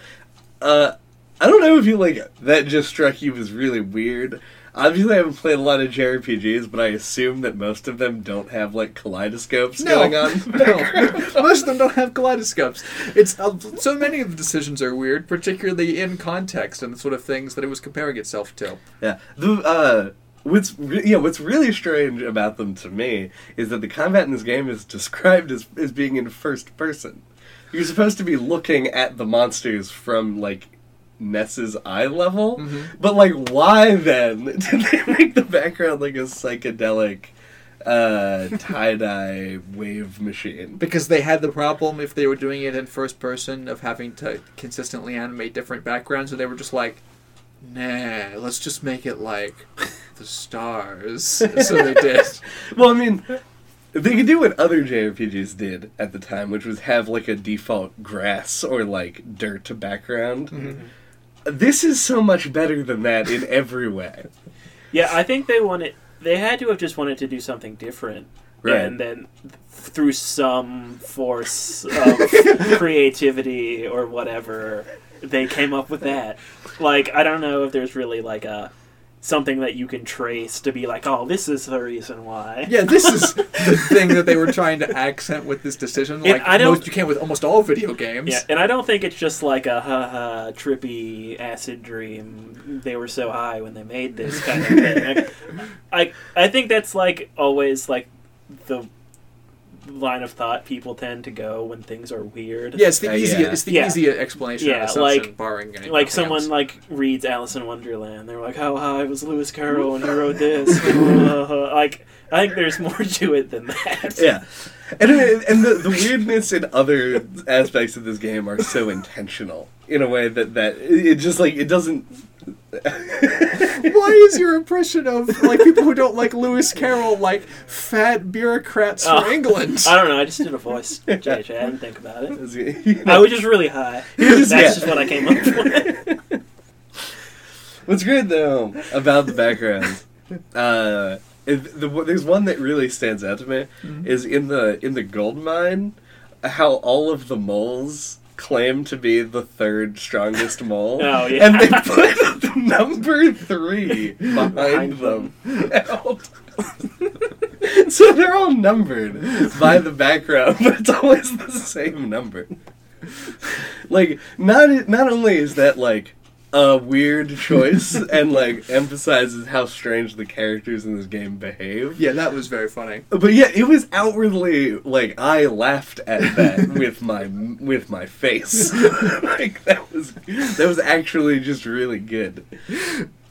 A: Uh, I don't know if you like that just struck you as really weird. Obviously, I haven't played a lot of JRPGs, but I assume that most of them don't have like kaleidoscopes
B: No.
A: going on.
B: no, most of them don't have kaleidoscopes. It's uh, so many of the decisions are weird, particularly in context and the sort of things that it was comparing itself to.
A: Yeah. The uh what's re- yeah, what's really strange about them to me is that the combat in this game is described as as being in first person. You're supposed to be looking at the monsters from like Ness's eye level,
B: Mhm.
A: but like why then did they make the background like a psychedelic uh tie-dye wave machine?
B: Because they had the problem if they were doing it in first person of having to consistently animate different backgrounds, and they were just like, nah, let's just make it like the stars. so they did.
A: Well, I mean, they could do what other JRPGs did at the time, which was have like a default grass or like dirt background. Mm-hmm. This is so much better than that in every way.
C: Yeah, I think they wanted. They had to have just wanted to do something different,
A: Right.
C: and then through some force of creativity or whatever, they came up with that. Like, I don't know if there's really like a something that you can trace to be like, oh, this is the reason why.
B: Yeah, this is the thing that they were trying to accent with this decision. Like
C: I don't-
B: most you can with almost all video games.
C: Yeah, and I don't think it's just like a ha ha trippy acid dream. They were so high when they made this kind of thing. I I think that's like always like the line of thought people tend to go when things are weird.
B: Yeah, it's the
A: Uh,
B: easy.
A: yeah.
B: It's the
C: Yeah.
B: easy explanation.
C: Yeah,
B: of
C: like-
B: barring any,
C: Like someone
B: else.
C: like reads Alice in Wonderland, they're like, "How high was Lewis Carroll when he wrote this?" Uh, like, I think there's more to it than that.
A: Yeah. And, and the, the weirdness in other aspects of this game are so intentional in a way that, that it just like it doesn't
B: Why is your impression of like people who don't like Lewis Carroll like fat bureaucrats from
C: Oh.
B: England?
C: I don't know. I just did a voice, JJ. I didn't think about it.
A: you know,
C: I was just really high.
A: just-
C: That's
A: yeah.
C: just what I came up with.
A: What's great though about the background, uh, is the, there's one that really stands out to me is in the in the gold mine, how all of the moles claim to be the third strongest mole.
C: Oh, yeah.
A: and they put the number three behind,
C: Behind
A: them. so they're all numbered by the background, but it's always the same number. Like not not only is that like a weird choice and like emphasizes how strange the characters in this game behave.
B: Yeah, that was very funny.
A: But yeah, it was outwardly like I laughed at that with my with my face. like that was that was actually just really good.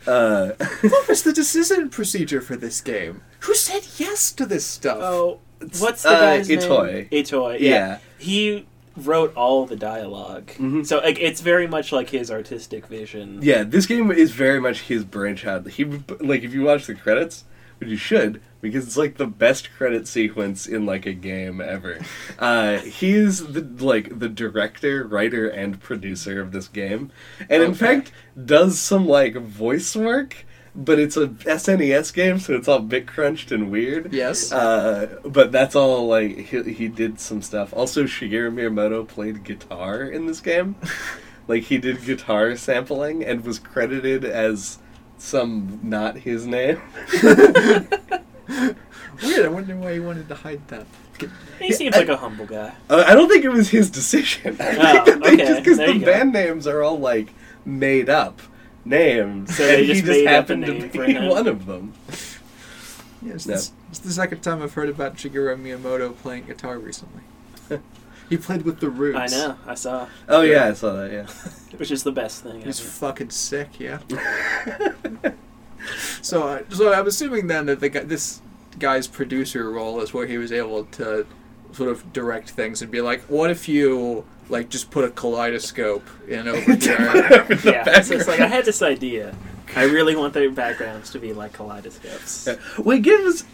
A: Uh,
B: What was the decision procedure for this game? Who said yes to this stuff?
C: Oh, what's the
A: Uh,
C: guy's
A: Itoi.
C: name? Itoi. Yeah.
A: yeah.
C: He wrote all the dialog
A: Mhm.
C: So like, it's very much like his artistic vision.
A: Yeah, this game is very much his brainchild. He like if you watch the credits, which you should, because it's like the best credit sequence in like a game ever. Uh, he is the like the director, writer, and producer of this game, and in fact does some like voice work. But it's a SNES game, so it's all bit crunched and weird.
B: Yes.
A: Uh, but that's all like he, he did some stuff. Also, Shigeru Miyamoto played guitar in this game, like he did guitar sampling and was credited as some not his name.
B: Weird. I wonder why he wanted to hide that.
C: He seems like a humble guy.
A: Uh, I don't think it was his decision. I
C: Oh,
A: think they
C: okay.
A: just because the
C: you go.
A: band names are all like made up names,
C: So they
A: and
C: just
A: he just
C: made up a
A: happened to be one of them.
B: Yeah, it's,
A: No.
B: it's the second time I've heard about Shigeru Miyamoto playing guitar recently. he played with the Roots.
C: I know. I saw,
A: Oh yeah, I saw that. Yeah.
C: which is the best thing.
B: He's
C: ever.
B: fucking sick, yeah. so, uh, so I'm assuming then that the guy, this guy's producer role is where he was able to sort of direct things and be like, "What if you like just put a kaleidoscope in over here?"
C: yeah, so it's like I had this idea. I really want their backgrounds to be like kaleidoscopes.
A: Wait, give us.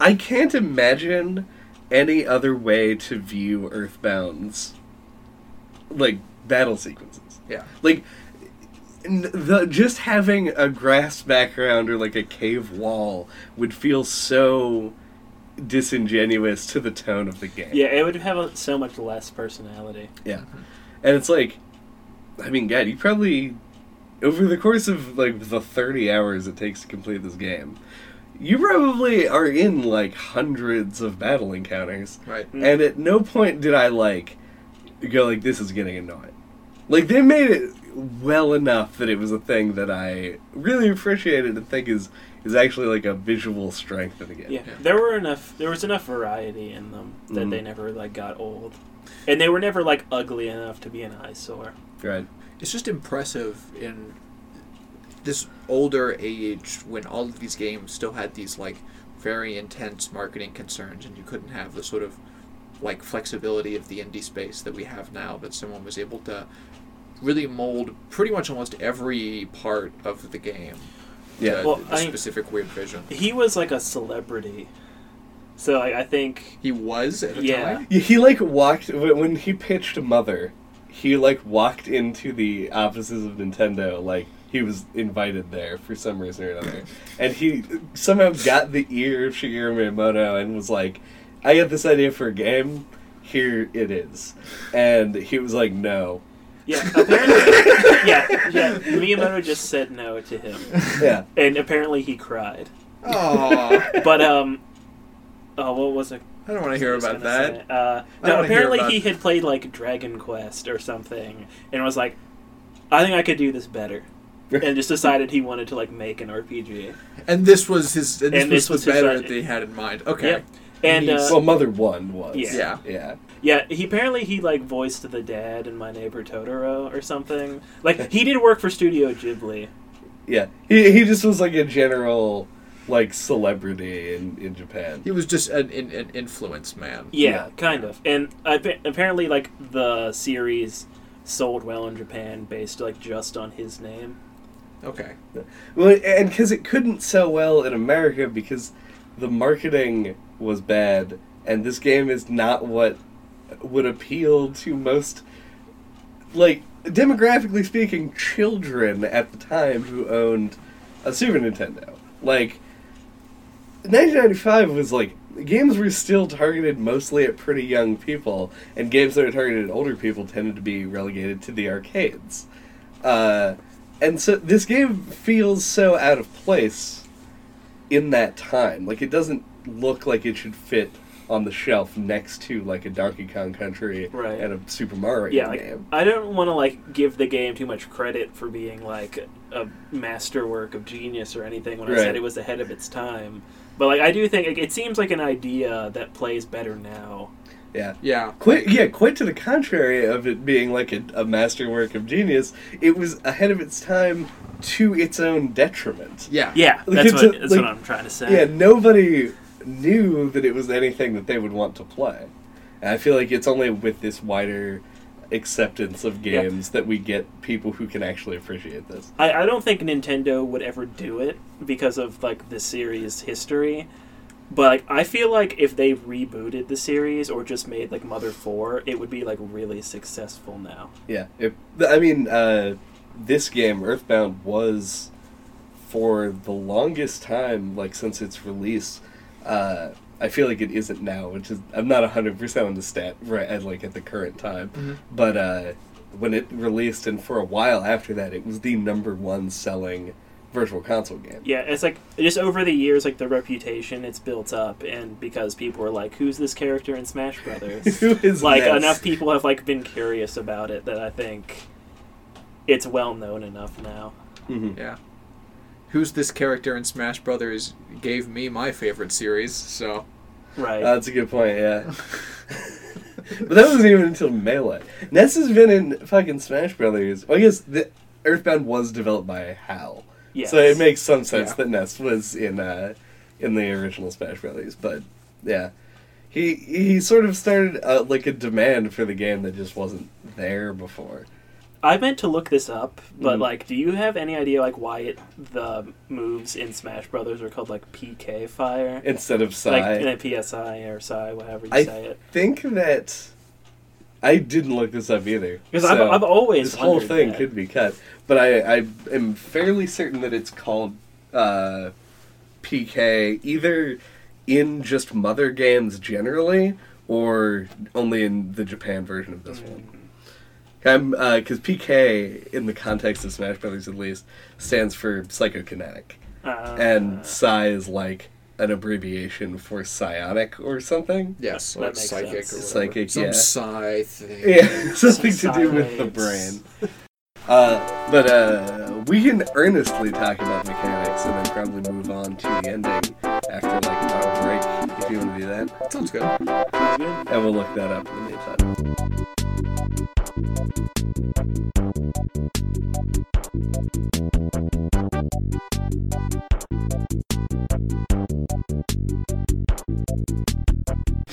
A: I can't imagine any other way to view Earthbound's like battle sequences.
B: yeah,
A: Like the just having a grass background or like a cave wall would feel so disingenuous to the tone of the game.
C: Yeah, it would have a, so much less personality.
A: Yeah. And it's like, I mean, God, you probably, over the course of like the 30 hours it takes to complete this game, you probably are in like hundreds of battle encounters.
B: right.
C: Mm.
A: And at no point did I like go like, this is getting annoying. Like, they made it well enough that it was a thing that I really appreciated and think is, is actually like a visual strength of the game.
C: Yeah,
B: Yeah.
C: there were enough. There was enough variety in them that
A: Mhm.
C: they never like got old, and they were never like ugly enough to be an eyesore.
A: Right.
B: It's just impressive in this older age when all of these games still had these like very intense marketing concerns and you couldn't have the sort of like flexibility of the indie space that we have now that someone was able to really mold pretty much almost every part of the game
A: Yeah.
B: to
C: Well,
B: the
C: I-
B: specific weird vision
C: He was like a celebrity, so I, I think
B: he was at the
C: Yeah.
B: time
A: Yeah, he like walked when when he pitched Mother. He like walked into the offices of Nintendo like he was invited there for some reason or another, and he somehow got the ear of Shigeru Miyamoto and was like, "I got this idea for a game. Here it is," and he was like, "No."
C: Yeah, apparently yeah, yeah. Miyamoto just said no to him,
A: Yeah,
C: and apparently he cried.
B: oh
C: But um, oh, what was it?
B: i don't want to hear
C: was
B: about
C: gonna
B: that
C: say? Uh,
B: I
C: no,
B: wanna hear
C: apparently
B: about-
C: he had played like Dragon Quest or something, and was like, "I think I could do this better," and just decided he wanted to like make an RPG.
B: and this was his and this
C: And
B: was
C: this was
B: the
C: his
B: better
C: idea.
B: that he had in mind okay
C: Yep. And
B: he's-
C: uh,
A: well, Mother One was.
C: Yeah.
B: yeah
A: yeah.
C: Yeah, he apparently he like voiced the dad in My Neighbor Totoro or something. Like he did work for Studio Ghibli.
A: Yeah, he he just was like a general like celebrity in in Japan.
B: He was just an, an, an influence man.
C: Yeah,
A: Yeah.
C: kind of. And appa- apparently, like the series sold well in Japan based like just on his name.
B: Okay.
A: Well, and because it couldn't sell well in America because the marketing was bad, and this game is not what would appeal to most, like, demographically speaking, children at the time who owned a Super Nintendo. Like, 1995 was like, games were still targeted mostly at pretty young people, and games that were targeted at older people tended to be relegated to the arcades. Uh, and so this game feels so out of place in that time. Like it doesn't look like it should fit on the shelf next to like a Donkey Kong Country
C: Right.
A: and a Super Mario
C: Yeah, like,
A: game.
C: I don't want to like give the game too much credit for being like a masterwork of genius or anything when I said it was ahead of its time. But like I do think like, it seems like an idea that plays better now.
A: Yeah.
B: Yeah.
A: Quite, yeah, quite to the contrary of it being like a, a masterwork of genius, it was ahead of its time to its own detriment.
B: Yeah.
C: Yeah,
A: Like,
C: that's
A: it's
C: what
A: a-
C: that's
A: like-
C: what I'm trying to say.
A: Yeah, nobody knew that it was anything that they would want to play. And I feel like it's only with this wider acceptance of
C: Yeah.
A: games that we get people who can actually appreciate this.
C: I, I don't think Nintendo would ever do it because of like the series history. But like, I feel like if they rebooted the series or just made like Mother Four, it would be like really successful now.
A: Yeah, it, I mean, uh, this game, Earthbound, was for the longest time, like since its release. Uh, I feel like it isn't now, which is I'm not hundred percent on the stat right at like at the current time,
B: Mhm.
A: but uh, when it released, and for a while after that, it was the number one selling virtual console game.
C: Yeah, it's like just over the years, like the reputation it's built up, and because people are like, "Who's this character in Smash Brothers?"
A: Who is
C: like
A: Ness?
C: enough people have like been curious about it that I think it's well known enough now.
A: Mhm.
B: Yeah. Who's this character in Smash Brothers gave me my favorite series, so
C: Right.
A: That's a good point. Yeah. but that wasn't even until Melee. Ness has been in fucking Smash Brothers. Well, I guess the Earthbound was developed by HAL,
C: yes.
A: so it makes some sense
B: Yeah.
A: that Ness was in uh, in the original Smash Brothers. But yeah, he he sort of started uh, like a demand for the game that just wasn't there before.
C: I meant to look this up, but
A: Mhm.
C: like, do you have any idea like why it the moves in Smash Brothers are called like PK Fire?
A: Instead of Psy,
C: like in a PSI or Psi, whatever you
A: I
C: say it.
A: I think that I didn't look this up either.
C: Because
A: so-
C: I've, I've always
A: this whole thing
C: that.
A: could be cut, but I, I am fairly certain that it's called uh, PK either in just Mother games generally or only in the Japan version of this one. I'm because PK in the context of Smash Brothers at least stands for psychokinetic,
C: Uh,
A: and Psi is like an abbreviation for psionic or something.
B: yes,
C: That
B: like
C: makes
B: psychic
C: sense.
B: or whatever.
A: Psychic,
B: some
A: yeah.
B: psi thing.
A: Yeah, something to do with the brain. Uh, but uh, we can earnestly talk about mechanics and then probably move on to the ending after like a break, if you want to do that.
B: Sounds good.
C: Sounds good.
A: And we'll look that up in the meantime.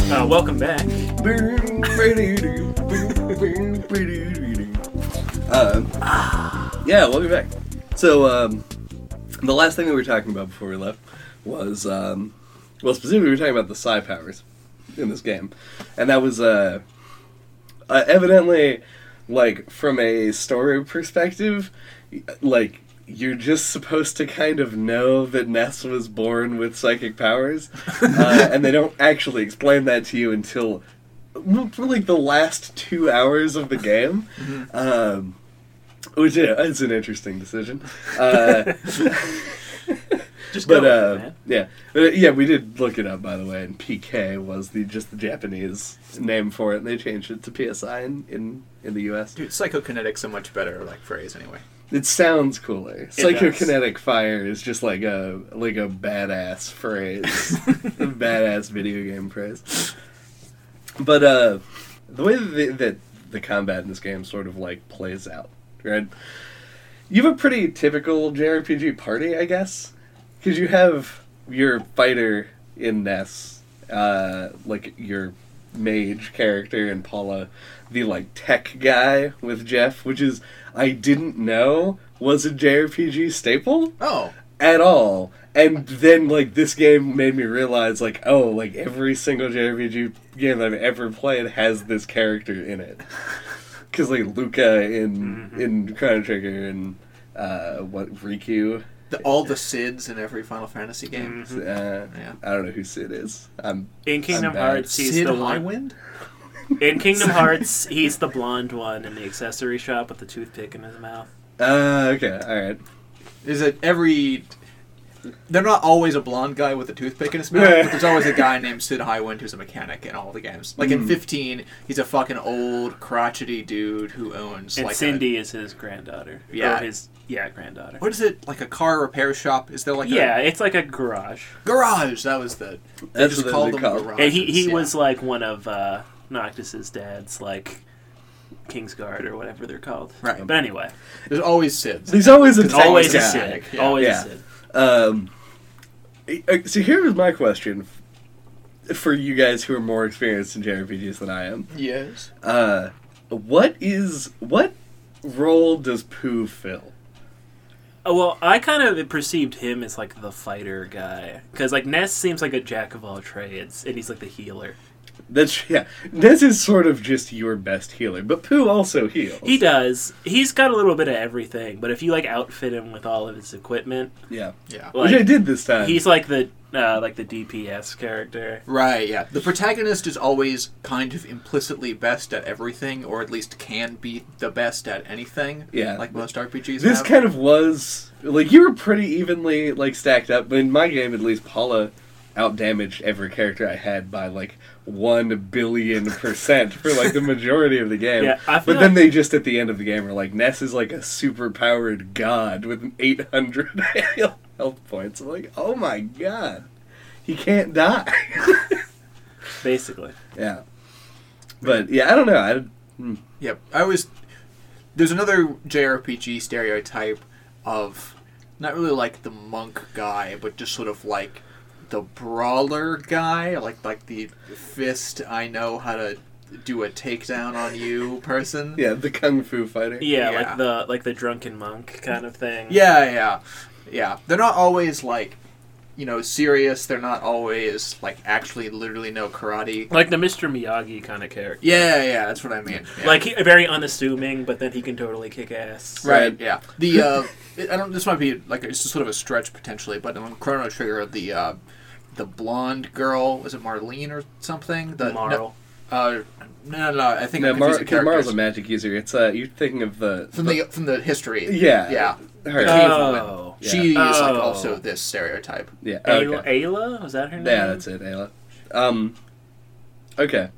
C: Uh, welcome back.
A: Um, yeah, welcome back. So, um, the last thing that we were talking about before we left was, um, well, specifically, we're talking about the psi powers in this game, and that was uh, uh, evidently, like, from a story perspective, like. You're just supposed to kind of know that Ness was born with psychic powers, uh, and they don't actually explain that to you until for like the last two hours of the game. Um, which yeah, it's an interesting decision. Uh,
C: Just go
A: but
C: with
A: uh,
C: it, man.
A: yeah, but, yeah, we did look it up by the way, and PK was the just the Japanese name for it, and they changed it to PSI in in, in the US.
B: Dude, psychokinetic's a much better like phrase anyway.
A: It sounds cooler. Psychokinetic fire is just like a like a badass phrase, a badass video game phrase. But uh, the way that the, that the combat in this game sort of like plays out, right? You have a pretty typical JRPG party, I guess, because you have your fighter in Ness, uh, like your mage character, and Paula, the like tech guy with Jeff, which is I didn't know was a JRPG staple
B: Oh,
A: at all. And then like this game made me realize like oh like every single JRPG game I've ever played has this character in it. Cuz like Lucca in in Chrono Trigger and uh what Riku
B: the, all the Cids in every Final Fantasy game.
C: Mhm.
A: uh,
B: Yeah.
A: I don't know who Cid is. I'm
C: In Kingdom
A: bad.
C: Hearts, he's
B: Cid
C: the one.
B: Highwind.
C: In Kingdom Hearts, he's the blonde one in the accessory shop with the toothpick in his mouth.
A: uh okay, all right.
B: Is it every? They're not always a blonde guy with a toothpick in his mouth, but there's always a guy named Cid Highwind who's a mechanic in all the games. Like in
A: Mm.
B: 15, he's a fucking old crotchety dude who owns
C: And
B: like a,
C: Cindy is his granddaughter.
B: Yeah.
C: Or his, yeah, granddaughter.
B: what is it? Like a car repair shop? Is there like
C: yeah,
B: a
C: it's like a garage.
B: garage? That was the. They
A: That's
B: just
A: what
B: called
A: they
B: them
A: call it.
B: garages.
C: And he, he
B: yeah.
C: was like one of uh, Noctis's dad's, like, Kingsguard or whatever they're called.
B: Right.
C: But anyway,
B: There's always Cids.
A: There's always a
B: It's
C: always a. Cid.
B: Yeah.
C: Always
A: Yeah.
C: a Cid.
A: Um, uh, so here is my question f- for you guys who are more experienced in JRPGs than I am.
B: Yes.
A: Uh, what is what role does Poo fill?
C: Oh, well, I kind of perceived him as like the fighter guy because like Ness seems like a jack of all trades, and he's like the healer.
A: That's yeah. This is sort of just your best healer, but Poo also heals.
C: He does. He's got a little bit of everything, but if you like outfit him with all of his equipment,
A: Yeah,
B: Yeah.
A: which I did this time.
C: he's like the uh, like the DPS character.
B: Right, yeah. The protagonist is always kind of implicitly best at everything, or at least can be the best at anything.
A: Yeah.
B: Like most RPGs
A: This
B: have.
A: kind of was like you were pretty evenly like stacked up, but in my game at least, Paula outdamaged every character I had by like one billion percent for like the majority of the game.
C: Yeah, I feel
A: but then they just at the end of the game were like, Ness is like a super powered god with an eight hundred health points. I'm like, oh my god, he can't die.
C: Basically.
A: yeah, but yeah, I don't know. I hmm.
B: Yep. I was. There's another JRPG stereotype of not really like the monk guy, but just sort of like the brawler guy, like like the fist. I know how to do a takedown on you person.
A: yeah, the kung fu fighter.
C: Yeah,
B: Yeah.
C: like the like the drunken monk kind of thing.
B: Yeah, yeah, yeah. They're not always like, you know, serious. They're not always like actually literally know karate.
C: Like the Mr. Miyagi kind of character.
B: Yeah, yeah, that's what I mean. Yeah.
C: Like he, very unassuming, but then he can totally kick ass.
B: Right.
A: Right.
B: Yeah. The uh, I don't. This might be like it's just sort of a stretch potentially, but on Chrono Trigger, the uh, the blonde girl was it Marlene or something? The
C: Marle.
B: No, uh, no, no, no. I think
A: No,
B: I'm
A: Mar-
B: confusing
A: 'cause
B: Marle's
A: a magic user. It's uh, you're thinking of the
B: from the from the history.
A: yeah,
B: Yeah.
A: her.
B: The cave
C: Oh.
B: Woman.
A: Yeah.
B: She is like
C: Oh.
B: also this stereotype.
A: yeah,
C: Ayla,
A: okay.
C: Ayla? Was that her name?
A: Yeah, that's it, Ayla. Um, okay.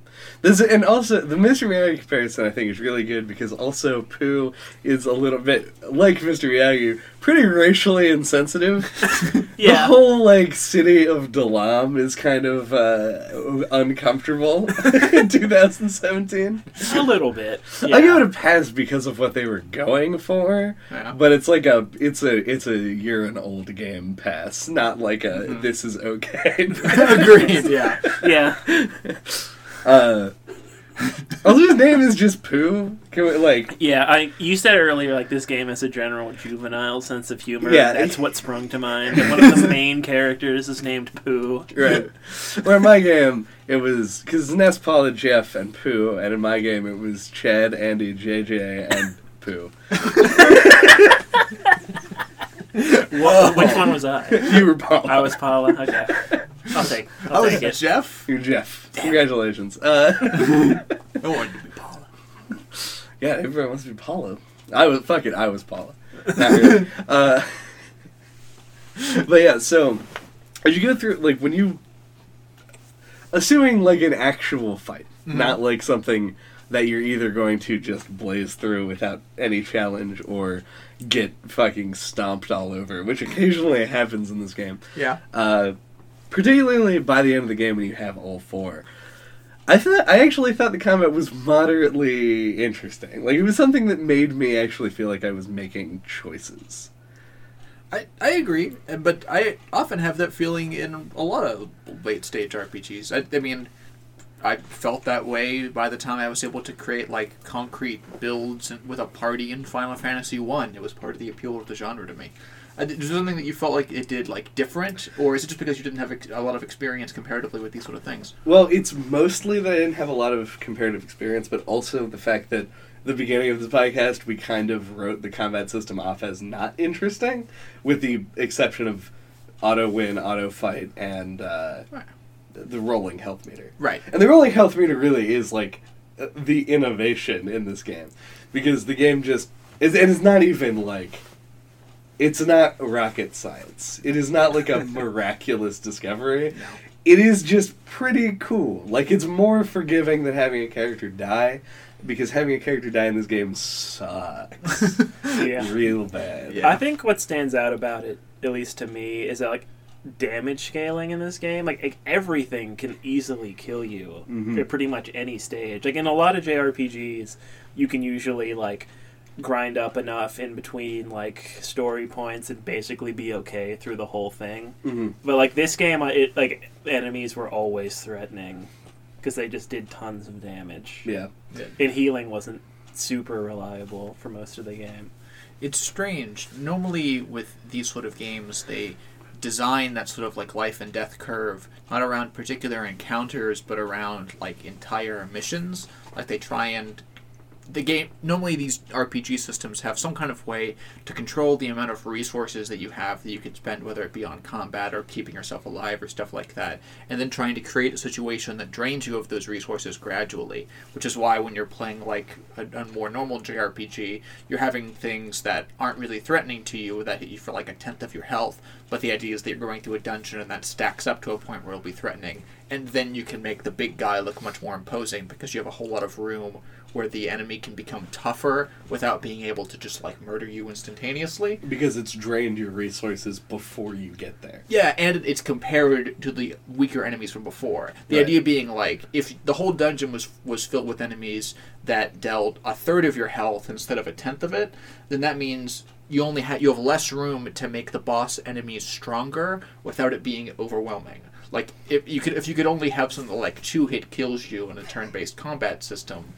A: This and also the Mr. Miyagi comparison I think is really good because also Poo is a little bit like Mr. Miyagi, pretty racially insensitive. yeah. The
C: Yeah.
A: whole like city of Dalaam is kind of uh, uncomfortable in 2017.
C: a little bit.
A: I
C: Yeah.
A: give it a pass because of what they were going for,
B: Yeah.
A: but it's like a it's a it's a you're an old game pass, not like a
B: Mhm.
A: this is okay.
B: Agreed. Yeah.
C: yeah.
A: Uh, also, his name is just Poo. Can we, like,
C: Yeah, I you said earlier like this game has a general juvenile sense of humor.
A: Yeah.
C: that's what sprung to mind. And one of the main characters is named Poo.
A: right? Where in my game it was because Ness, Paula, Jeff, and Poo, and in my game it was Chad, Andy, JJ, and Poo.
B: Whoa.
C: Which one was I?
A: You were Paula.
C: I was Paula. Okay, I'll take. I'll
B: I was
C: take it.
B: Jeff.
A: You're Jeff. Congratulations. Uh,
B: I wanted to be Paula.
A: yeah, everyone wants to be Paula. I was fuck it. I was Paula. Not really. uh, but yeah, so as you go through, like when you, assuming like an actual fight,
B: Mhm.
A: not like something that you're either going to just blaze through without any challenge or get fucking stomped all over, which occasionally happens in this game.
B: Yeah.
A: Uh, particularly by the end of the game when you have all four. I thought I actually thought the combat was moderately interesting. Like it was something that made me actually feel like I was making choices.
B: I, I agree, but I often have that feeling in a lot of late stage RPGs. I, I mean, I felt that way by the time I was able to create like concrete builds and- with a party in Final Fantasy One. It was part of the appeal of the genre to me. Uh, Is there something that you felt like it did like different, or is it just because you didn't have a lot of experience comparatively with these sort of things?
A: Well, it's mostly that I didn't have a lot of comparative experience, but also the fact that the beginning of the podcast we kind of wrote the combat system off as not interesting, with the exception of auto win, auto fight, and uh,
B: Right.
A: The rolling health meter.
B: Right.
A: And the rolling health meter really is like the innovation in this game because the game just is and it's not even like it's not rocket science. It is not like a miraculous discovery.
B: No.
A: It is just pretty cool. Like it's more forgiving than having a character die because having a character die in this game sucks.
C: Yeah.
A: Real bad.
B: Yeah.
C: I think what stands out about it, at least to me, is that like damage scaling in this game, like, like, everything can easily kill you
A: Mhm.
C: at pretty much any stage. Like in a lot of JRPGs, you can usually like grind up enough in between like story points and basically be okay through the whole thing.
A: Mhm.
C: But like this game, I- it like enemies were always threatening because they just did tons of damage.
A: Yeah.
C: And healing wasn't super reliable for most of the game.
B: It's strange. Normally, with these sort of games, they design that sort of like life and death curve not around particular encounters, but around like entire missions. Like they try and the game normally these RPG systems have some kind of way to control the amount of resources that you have that you can spend, whether it be on combat or keeping yourself alive or stuff like that, and then trying to create a situation that drains you of those resources gradually. Which is why when you're playing like a, a more normal JRPG, you're having things that aren't really threatening to you that hit you for like a tenth of your health, but the idea is that you're going through a dungeon and that stacks up to a point where it'll be threatening, and then you can make the big guy look much more imposing because you have a whole lot of room where the enemy can become tougher without being able to just like murder you instantaneously.
A: Because it's drained your resources before you get there.
B: Yeah, and it's compared to the weaker enemies from before. The
A: Right.
B: idea being like if the whole dungeon was was filled with enemies that dealt a third of your health instead of a tenth of it, then that means you only have you have less room to make the boss enemies stronger without it being overwhelming. Like if you could if you could only have something like two hit kills you in a turn based combat system,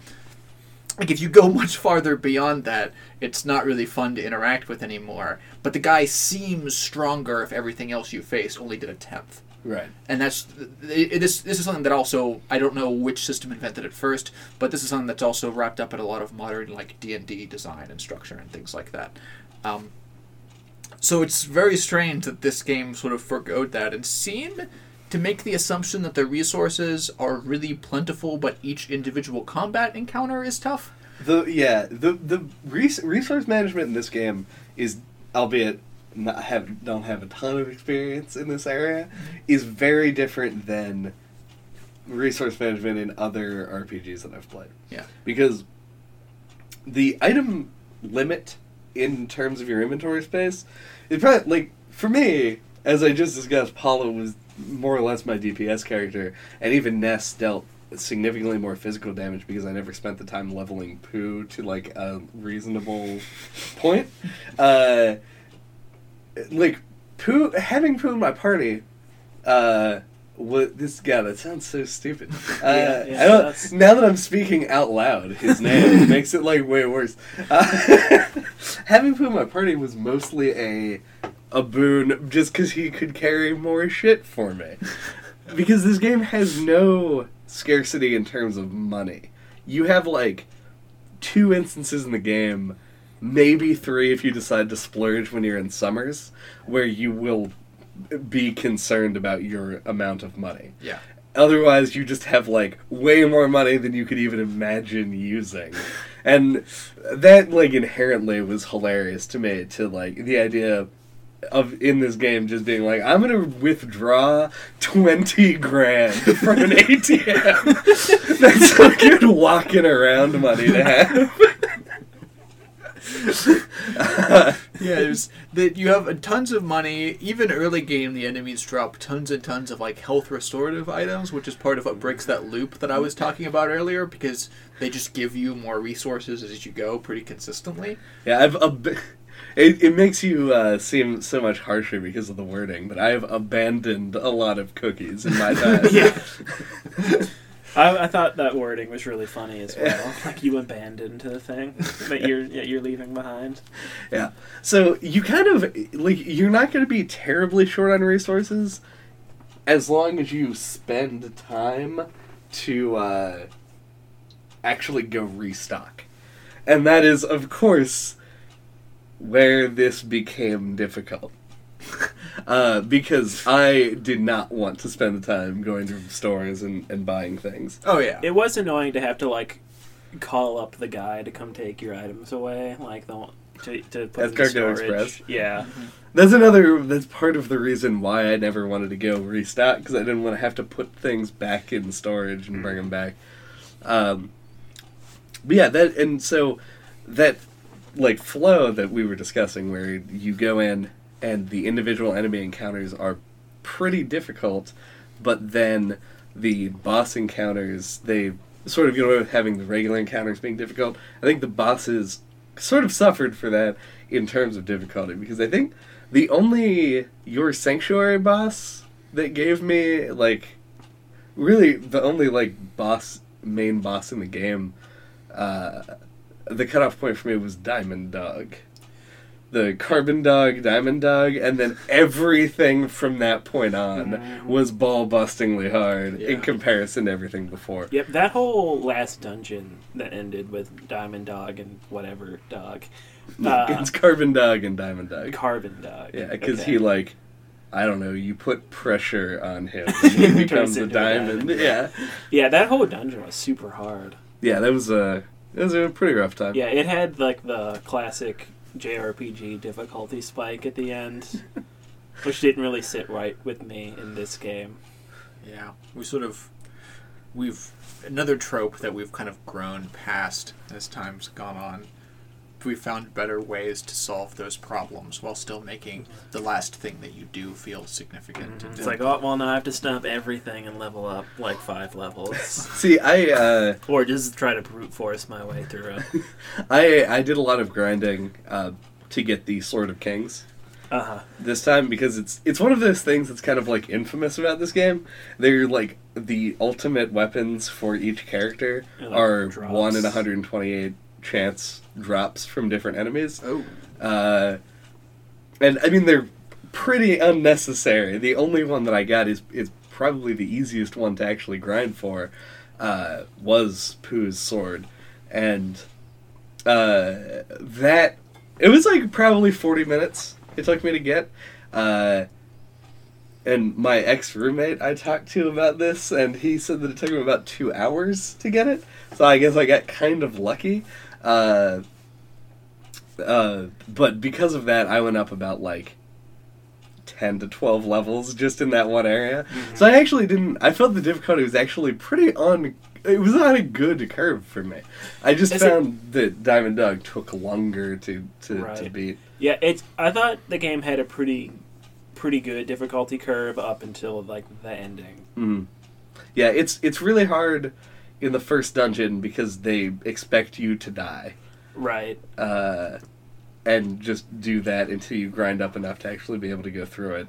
B: like if you go much farther beyond that, it's not really fun to interact with anymore. But the guy seems stronger if everything else you face only did a tenth.
A: Right.
B: And that's it, it is, this is something that also I don't know which system invented it first, but this is something that's also wrapped up in a lot of modern like D and D design and structure and things like that. Um, so it's very strange that this game sort of forgoed that and seemed to make the assumption that the resources are really plentiful, but each individual combat encounter is tough.
A: The yeah the the res- resource management in this game is, albeit not have don't have a ton of experience in this area, mm-hmm. is very different than resource management in other RPGs that I've played.
B: Yeah.
A: because the item limit in terms of your inventory space is probably like for me as I just discussed. Paula was more or less my DPS character, and even Ness dealt significantly more physical damage because I never spent the time leveling poo to like a reasonable point. Uh, like poo having poo in my party. Uh, what this guy that sounds so stupid. Uh,
C: Yeah, yeah,
A: now that I'm speaking out loud, his name makes it like way worse. Uh, having poo in my party was mostly a a boon just because he could carry more shit for me. Because this game has no scarcity in terms of money. You have like two instances in the game, maybe three if you decide to splurge when you're in summers, where you will be concerned about your amount of money.
B: Yeah.
A: Otherwise, you just have like way more money than you could even imagine using. And that like inherently was hilarious to me to like the idea of in this game just being like I'm to withdraw 20 grand from an ATM. That's so good walking around money to have.
B: Yeah, there's that you have uh, tons of money. Even early game, the enemies drop tons and tons of like health restorative items, which is part of what breaks that loop that I was talking about earlier. Because they just give you more resources as you go, pretty consistently.
A: Yeah, I've ab- it, it makes you uh, seem so much harsher because of the wording, but I have abandoned a lot of cookies in my time.
B: Yeah.
C: I, I thought that wording was really funny as well. like you abandoned the thing that you're you're leaving behind.
A: Yeah. So you kind of like you're not going to be terribly short on resources as long as you spend time to uh, actually go restock, and that is of course where this became difficult. Uh, because I did not want to spend the time going to stores and, and buying things.
B: Oh yeah.
C: It was annoying to have to like call up the guy to come take your items away, like the to to put
A: That's
C: in
A: Cargo
C: storage.
A: Express.
C: Yeah,
A: That's another. That's part of the reason why I never wanted to go restock because I didn't want to have to put things back in storage and bring them back. Um, but yeah, that and so that like flow that we were discussing, where you go in and the individual enemy encounters are pretty difficult, but then the boss encounters they sort of you know having the regular encounters being difficult. I think the bosses sort of suffered for that in terms of difficulty because I think the only your sanctuary boss that gave me like really the only like boss main boss in the game uh the cutoff point for me was diamond dog the Carbon Dog, Diamond Dog, and then everything from that point on was ball bustingly hard in comparison to everything before.
C: Yep, that whole last dungeon that ended with Diamond Dog and whatever dog, uh,
A: it's Carbon Dog and Diamond Dog.
C: Carbon Dog.
A: Yeah, because he like, I don't know. You put pressure on him, and he becomes a
C: into a
A: diamond.
C: diamond.
A: Yeah,
C: Yeah, that whole dungeon was super hard.
A: yeah. That was a that was a pretty rough time.
C: Yeah, it had like the classic JRPG difficulty spike at the end, which didn't really sit right with me in this game.
B: Yeah, we sort of we've another trope that we've kind of grown past as time's gone on. We found better ways to solve those problems while still making the last thing that you do feel significant. and
C: It's like, oh, well, now I have to stop everything and level up like five levels,
A: See, I uh,
C: or just try to brute force my way through it.
A: I I did a lot of grinding uh, to get the Sword of Kings.
C: Uh huh.
A: this time because it's it's one of those things that's kind of like infamous about this game. They're like the ultimate weapons for each character
C: Yeah, like
A: are
C: drops.
A: one in 128 chance drops from different enemies.
B: oh,
A: Uh, and I mean they're pretty unnecessary. The only one that I got is is probably the easiest one to actually grind for. Uh, was Poo's sword, and uh, that it was like probably 40 minutes it took me to get. Uh, and my ex roommate I talked to about this, and he said that it took him about two hours to get it. So I guess I got kind of lucky. Uh, uh, but because of that, I went up about like 10 to 12 levels just in that one area. So I actually didn't, I felt the difficulty was actually pretty on, it was on a good curve for me. I just
C: Is it-
A: found that Diamond Dog took longer to, to, to beat.
C: Yeah, it's. I thought the game had a pretty, pretty good difficulty curve up until like the ending.
A: Mm. Yeah, it's it's really hard in the first dungeon because they expect you to die.
C: Right.
A: uh, and just do that until you grind up enough to actually be able to go through it.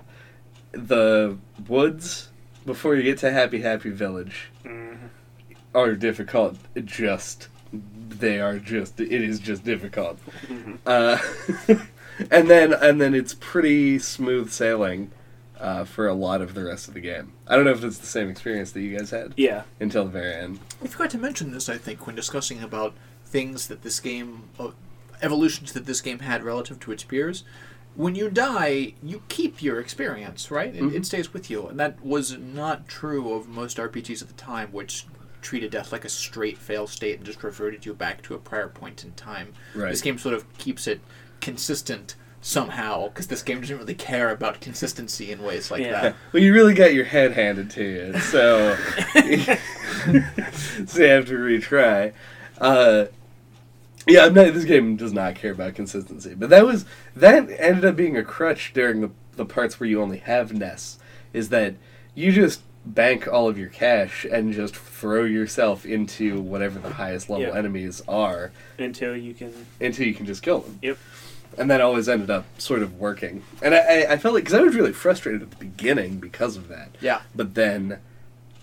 A: The woods before you get to Happy Happy Village
C: Mm-hmm.
A: are difficult. Just they are just it is just difficult.
C: Mm-hmm.
A: Uh, and then and then it's pretty smooth sailing uh, for a lot of the rest of the game. I don't know if it's the same experience that you guys had
C: Yeah.
A: until the very end.
B: we forgot to mention this. I think when discussing about things that this game, uh, evolutions that this game had relative to its peers. When you die, you keep your experience, right? It, it stays with you, and that was not true of most RPGs at the time, which treated death like a straight fail state and just reverted you back to a prior point in time.
A: Right.
B: This game sort of keeps it consistent somehow, because this game doesn't really care about consistency in ways like
C: Yeah.
B: that.
A: Well, you really got your head handed to you, so so you have to retry. Uh, yeah, I'm not, this game does not care about consistency, but that was that ended up being a crutch during the the parts where you only have nests. Is that you just bank all of your cash and just throw yourself into whatever the highest level
C: Yeah.
A: enemies are
C: Until you can.
A: until you can just kill them.
C: Yep.
A: And that always ended up sort of working. And I, I, I felt like, because I was really frustrated at the beginning because of that.
B: Yeah.
A: But then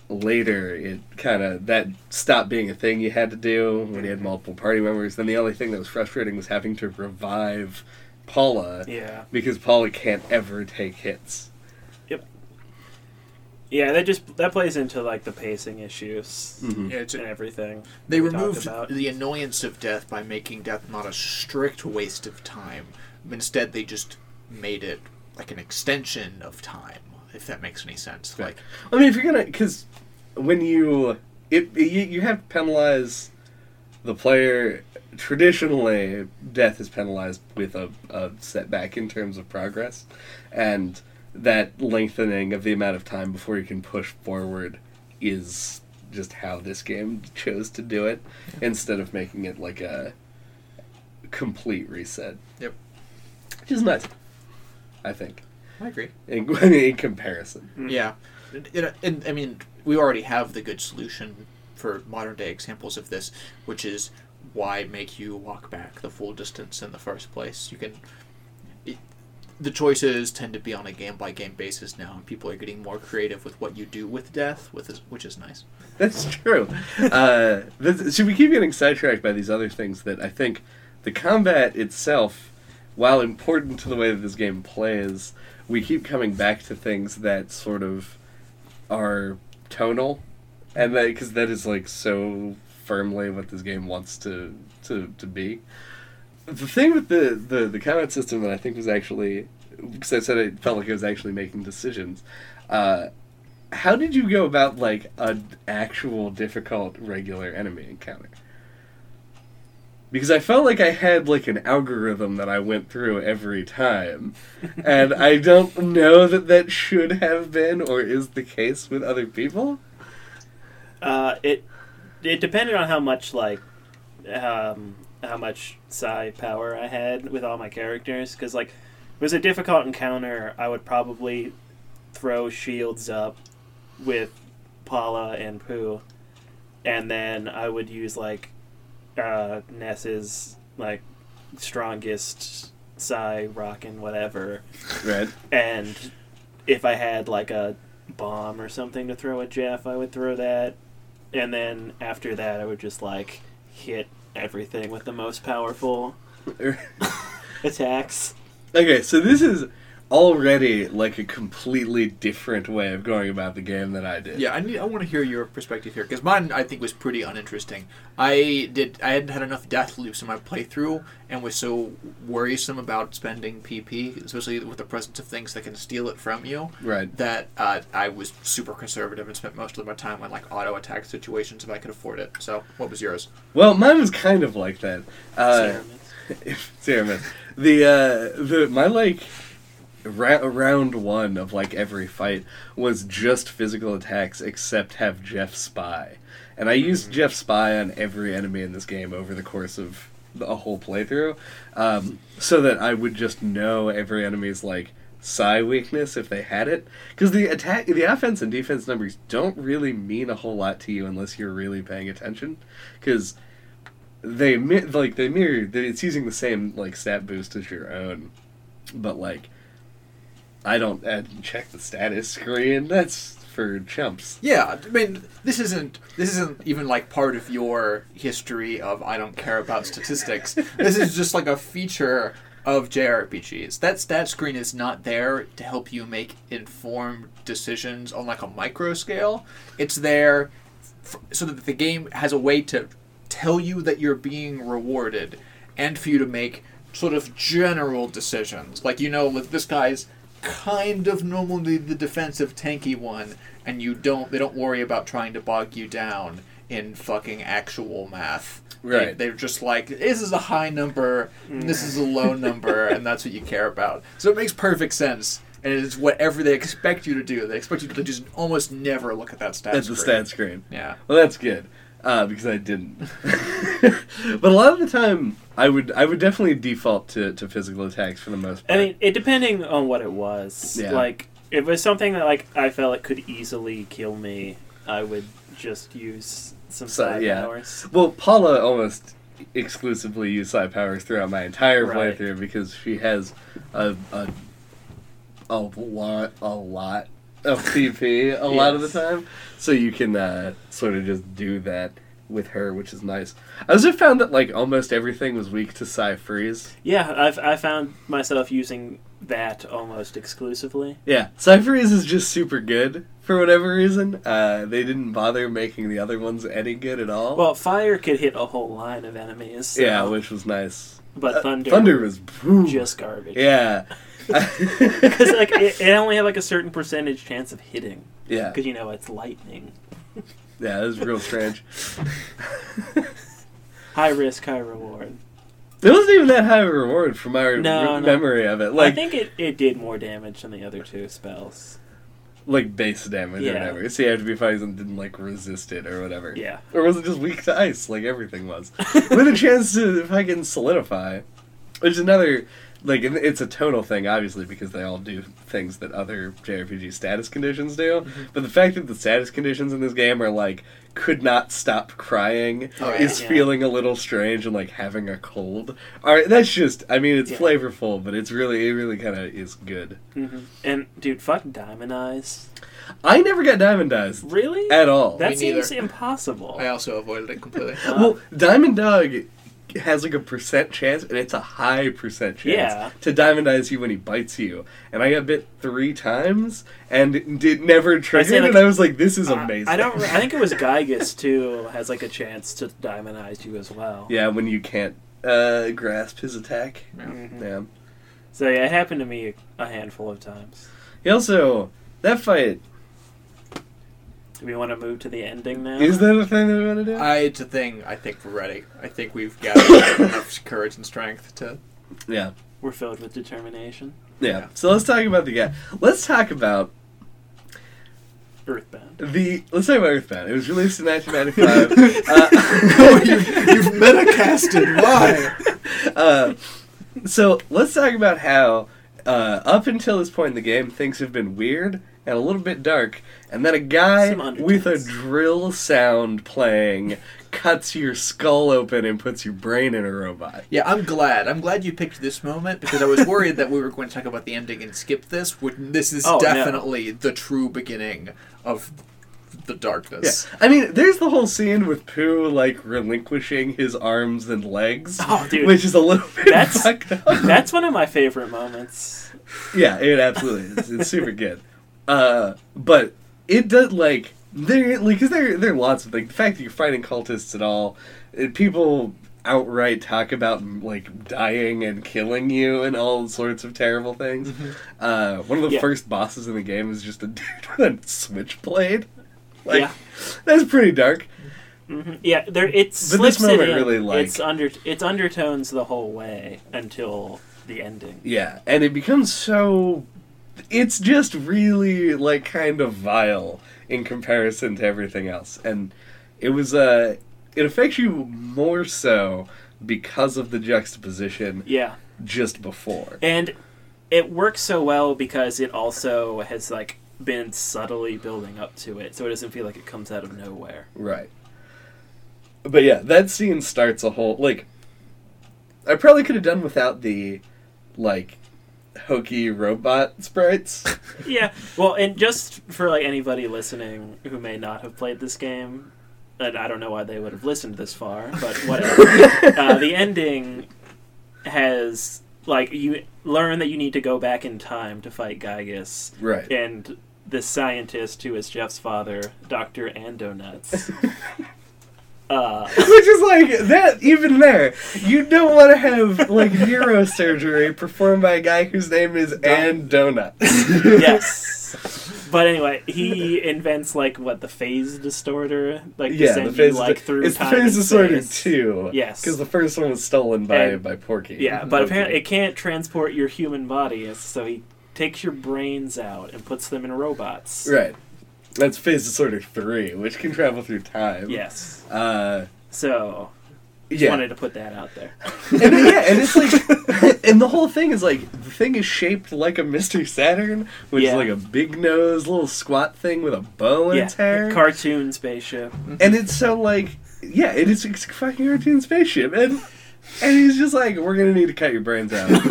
A: later, it kind of, that stopped being a thing you had to do when you had multiple party members. Then the only thing that was frustrating was having to revive Paula
C: Yeah.
A: because Paula can't ever take hits.
C: Yeah. That just that plays into like the pacing issues
A: Mhm.
B: Yeah, it's
C: and everything.
B: They
C: we
B: removed the annoyance of death by making death not a strict waste of time. Instead, they just made it like an extension of time, if that makes any sense.
A: Yeah.
B: Like,
A: I mean, if you're gonna, because when you it, it you, you have to penalize the player. Traditionally, death is penalized with a, a setback in terms of progress, and that lengthening of the amount of time before you can push forward is just how this game chose to do it, instead of making it like a complete reset.
B: Yep.
A: Which is nice, I think,
B: I agree.
A: in, in comparison.
C: Mhm.
B: Yeah, and, and- and I mean, we already have the good solution for modern day examples of this, which is why make you walk back the full distance in the first place? You can. The choices tend to be on a game by game basis now, and people are getting more creative with what you do with death, with which is nice.
A: That's true. uh, we keep getting sidetracked by these other things that I think the combat itself while important to the way that this game plays, we keep coming back to things that sort of are tonal, and that because that is like so firmly what this game wants to to to be. The thing with the the the combat system that I think was actually because I said it felt like it was actually making decisions. Uh, how did you go about like an actual difficult regular enemy encounter? Because I felt like I had like an algorithm that I went through every time, and I don't know that that should have been or is the case with other people.
C: Uh, it it depended on how much like um, how much psi power I had with all my characters. Because like it was a difficult encounter, I would probably throw shields up with Paula and Poo, and then I would use like uh, Ness's like strongest PSI Rockin' whatever,
A: Right.
C: and if I had like a bomb or something to throw at Jeff, I would throw that, and then after that, I would just like hit everything with the most powerful attacks.
A: Okay, so this is already like a completely different way of going about the game than I did.
B: Yeah, I need. I want to hear your perspective here because mine I think was pretty uninteresting. I did. I hadn't had enough death loops in my playthrough, and was so worrisome about spending PP, especially with the presence of things that can steal it from you,
A: Right.
B: that uh, I was super conservative and spent most of my time on like auto attack situations if I could afford it. So, what was yours?
A: Well, mine was kind of like that. Uh,
C: Cerements.
A: Cerements. The uh, the my like ra- round one of like every fight was just physical attacks except have Jeff spy, and I used Jeff spy on every enemy in this game over the course of a whole playthrough, um, so that I would just know every enemy's like psi weakness if they had it. Because the attack the offense and defense numbers don't really mean a whole lot to you unless you're really paying attention. Because they like they mirror it's using the same like stat boost as your own. But like i don't didn't check the status screen that's for chumps
B: Yeah, I mean, this isn't this isn't even like part of your history of I don't care about statistics. this is just like a feature of JRPGs. That stat screen is not there to help you make informed decisions on like a micro scale. It's there f- so that the game has a way to tell you that you're being rewarded and for you to make sort of general decisions. Like you know, this guy's kind of normally the defensive tanky one and you don't they don't worry about trying to bog you down in fucking actual math.
A: Right.
B: They, they're just like this is a high number, and this is a low number, and that's what you care about. So it makes perfect sense. And it is whatever they expect you to do. They expect you to just almost never look at that stat
A: that's the
B: screen.
A: stat screen
B: Yeah.
A: well that's good uh, because i didn't but a lot of the time i would i would definitely default to, to physical attacks for the most
C: I
A: part
C: mean, it depending on what it was.
A: Yeah.
C: Like, if it was something that like I felt it could easily kill me, I would just use some
A: So,
C: psi
A: yeah.
C: powers.
A: Well, Paula almost exclusively used psi powers throughout my entire
C: Right.
A: playthrough because she has a a, a lot a lot of PP a lot of the time, so you can uh, sort of just do that with her, which is nice. I also found that like almost everything was weak to PSI Freeze.
C: Yeah, I've I found myself using that almost exclusively.
A: Yeah, PSI Freeze is just super good for whatever reason. Uh, they didn't bother making the other ones any good at all.
C: Well, fire could hit a whole line of enemies. so-
A: yeah, which was nice.
C: but
A: Uh,
C: thunder,
A: Thunder was boom.
C: just garbage.
A: Yeah.
C: because like it, it only had like a certain percentage chance of hitting
A: yeah.
C: because you know it's lightning.
A: Yeah, it was real strange.
C: High risk, high reward.
A: It wasn't even that high of a reward from my
C: No, no.
A: memory of it.
C: I think it, it did more damage than the other two spells.
A: like base damage or
C: Yeah.
A: whatever. So you have to be fighting something that didn't like resist it or whatever.
C: Yeah.
A: Or was it just weak to ice like everything was? With a chance to fucking solidify. Which is another like it's a tonal thing obviously because they all do things that other JRPG status conditions do.
C: Mm-hmm.
A: But the fact that the status conditions in this game are like could not stop crying
B: Oh, yeah.
A: is
C: Yeah.
A: feeling a little strange and like having a cold. All right, that's just I mean it's
C: Yeah.
A: flavorful, but it's really it really kind of is good.
C: hmm And dude, fuck diamondize.
A: I never got diamond eyes
C: Really?
A: at all.
C: that
B: Me
C: seems
B: neither.
C: impossible.
B: I also avoided it completely.
C: Uh,
A: well, Diamond Dog has like a percent chance, and it's a high percent chance
C: Yeah.
A: to diamondize you when he bites you. And I got bit three times, and did never triggered.
C: like-
A: and I was like, "This is
C: I-
A: amazing."
C: I don't. I think it was Giygas too has like a chance to diamondize you as well.
A: Yeah, when you can't uh, grasp his attack.
C: Mhm.
A: Yeah.
C: So yeah, it happened to me a handful of times.
A: He also that fight
C: Do we want to move to the ending now?
A: is that a thing that we want to do?
B: I, it's a thing. I think we're ready. I think we've gathered enough courage and strength to.
A: yeah.
C: We're filled with determination.
A: yeah,
B: Yeah.
A: So let's talk about the guy. Let's talk about
C: Earthbound.
A: the. Let's talk about Earthbound. It was released in 1995.
B: oh, you've, you've metacasted. Why?
A: uh, so let's talk about how uh, up until this point in the game, things have been weird and a little bit dark, and then a guy with a drill sound playing cuts your skull open and puts your brain in a robot.
B: Yeah, I'm glad. I'm glad you picked this moment because I was worried that we were going to talk about the ending and skip this. Which this is
C: Oh, no.
B: definitely the true beginning of the darkness.
A: Yeah,
B: darkness.
A: I mean, there's the whole scene with Poo like relinquishing his arms and legs,
C: Oh, dude.
A: which is a little bit
C: That's-
A: fucked up.
C: That's one of my favorite moments.
A: Yeah, it absolutely is. It's super good. Uh, but it does like there like cause there there are lots of like the fact that you're fighting cultists at all. It, people outright talk about like dying and killing you and all sorts of terrible things. Uh, one of the
C: Yeah.
A: first bosses in the game is just a dude with a switchblade. Like
C: Yeah.
A: that's pretty dark.
C: hmm Yeah, there it
A: But this moment
C: it in.
A: really, like-
C: it's under it's undertones the whole way until the ending.
A: Yeah, and it becomes so. It's just really like kind of vile in comparison to everything else, and it was uh, it affects you more so because of the juxtaposition
C: Yeah,
A: just before.
C: and it works so well because it also has like been subtly building up to it, so it doesn't feel like it comes out of nowhere.
A: Right. But yeah, that scene starts a whole like. I probably could have done without the, like, hokey robot sprites.
C: yeah, well, and just for like anybody listening who may not have played this game, and I don't know why they would have listened this far, but whatever. uh, the ending has like you learn that you need to go back in time to fight Giygas,
A: right.
C: and the scientist who is Jeff's father, Doctor Andonuts. uh,
A: Which is like that. Even there, you don't want to have like neurosurgery performed by a guy whose name is Ann Donut.
C: yes. But anyway, he invents like what the phase distorter, like
A: yeah, the phase.
C: you like through
A: it's
C: time
A: phase
C: and
A: disorder
C: space.
A: too.
C: Yes.
A: because the first one was stolen by
C: And-
A: by Porky.
C: Yeah, but
A: Okay.
C: apparently it can't transport your human body, so he takes your brains out and puts them in robots.
A: right. That's phase distorter three, which can travel through time.
C: Yes.
A: Uh,
C: So just
A: yeah.
C: wanted to put that out there.
A: and then, yeah, and it's like, and the whole thing is like the thing is shaped like a Mr. Saturn, which
C: Yeah.
A: is like a big nose, little squat thing with a bow in
C: yeah,
A: its hair.
C: cartoon spaceship.
A: and it's so like yeah it is a fucking cartoon spaceship and and he's just like we're gonna need to cut your brains out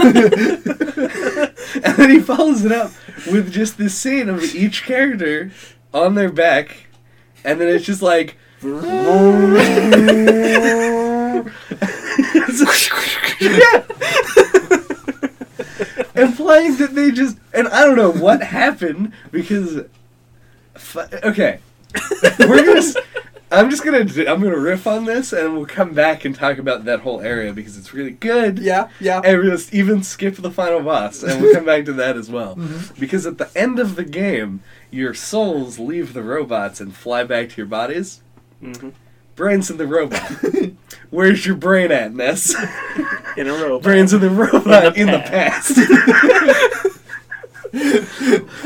A: and then he follows it up with just this scene of each character on their back and then it's just like yeah. Implying that they just and I don't know what happened because okay. We're gonna I'm just gonna I'm gonna riff on this and we'll come back and talk about that whole area because it's really good
B: Yeah, yeah.
A: and we'll just even skip the final boss and we'll come back to that as well
B: Mm-hmm.
A: because at the end of the game your souls leave the robots and fly back to your bodies
C: hmm
A: brains in the robot where's your brain at Ness
C: In a robot.
A: brains in the robot in
C: In
A: the,
C: the
A: past.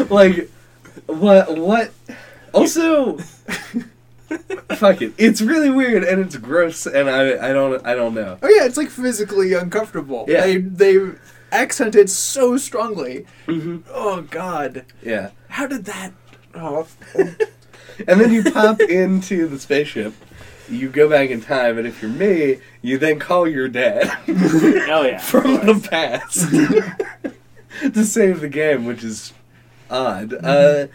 A: like, what? What? Also, fuck it. It's really weird and it's gross, and I I don't I don't know.
B: Oh yeah, it's like physically uncomfortable.
A: Yeah.
B: They they accented so strongly.
A: Mm-hmm.
B: Oh god.
A: Yeah,
B: How did that Oh
A: and then you pop into the spaceship. You go back in time, and if you're me, you then call your dad
C: Oh yeah.
A: from the past to save the game, which is odd. Uh,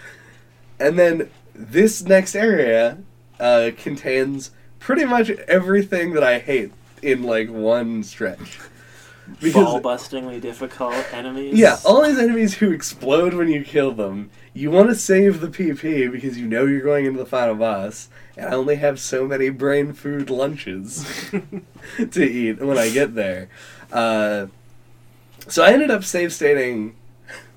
A: and then this next area uh, contains pretty much everything that I hate in like one stretch.
C: Ball bustingly difficult enemies.
A: Yeah, all these enemies who explode when you kill them, you want to save the PP because you know you're going into the final boss, and I only have so many brain food lunches to eat when I get there. Uh, so I ended up save stating.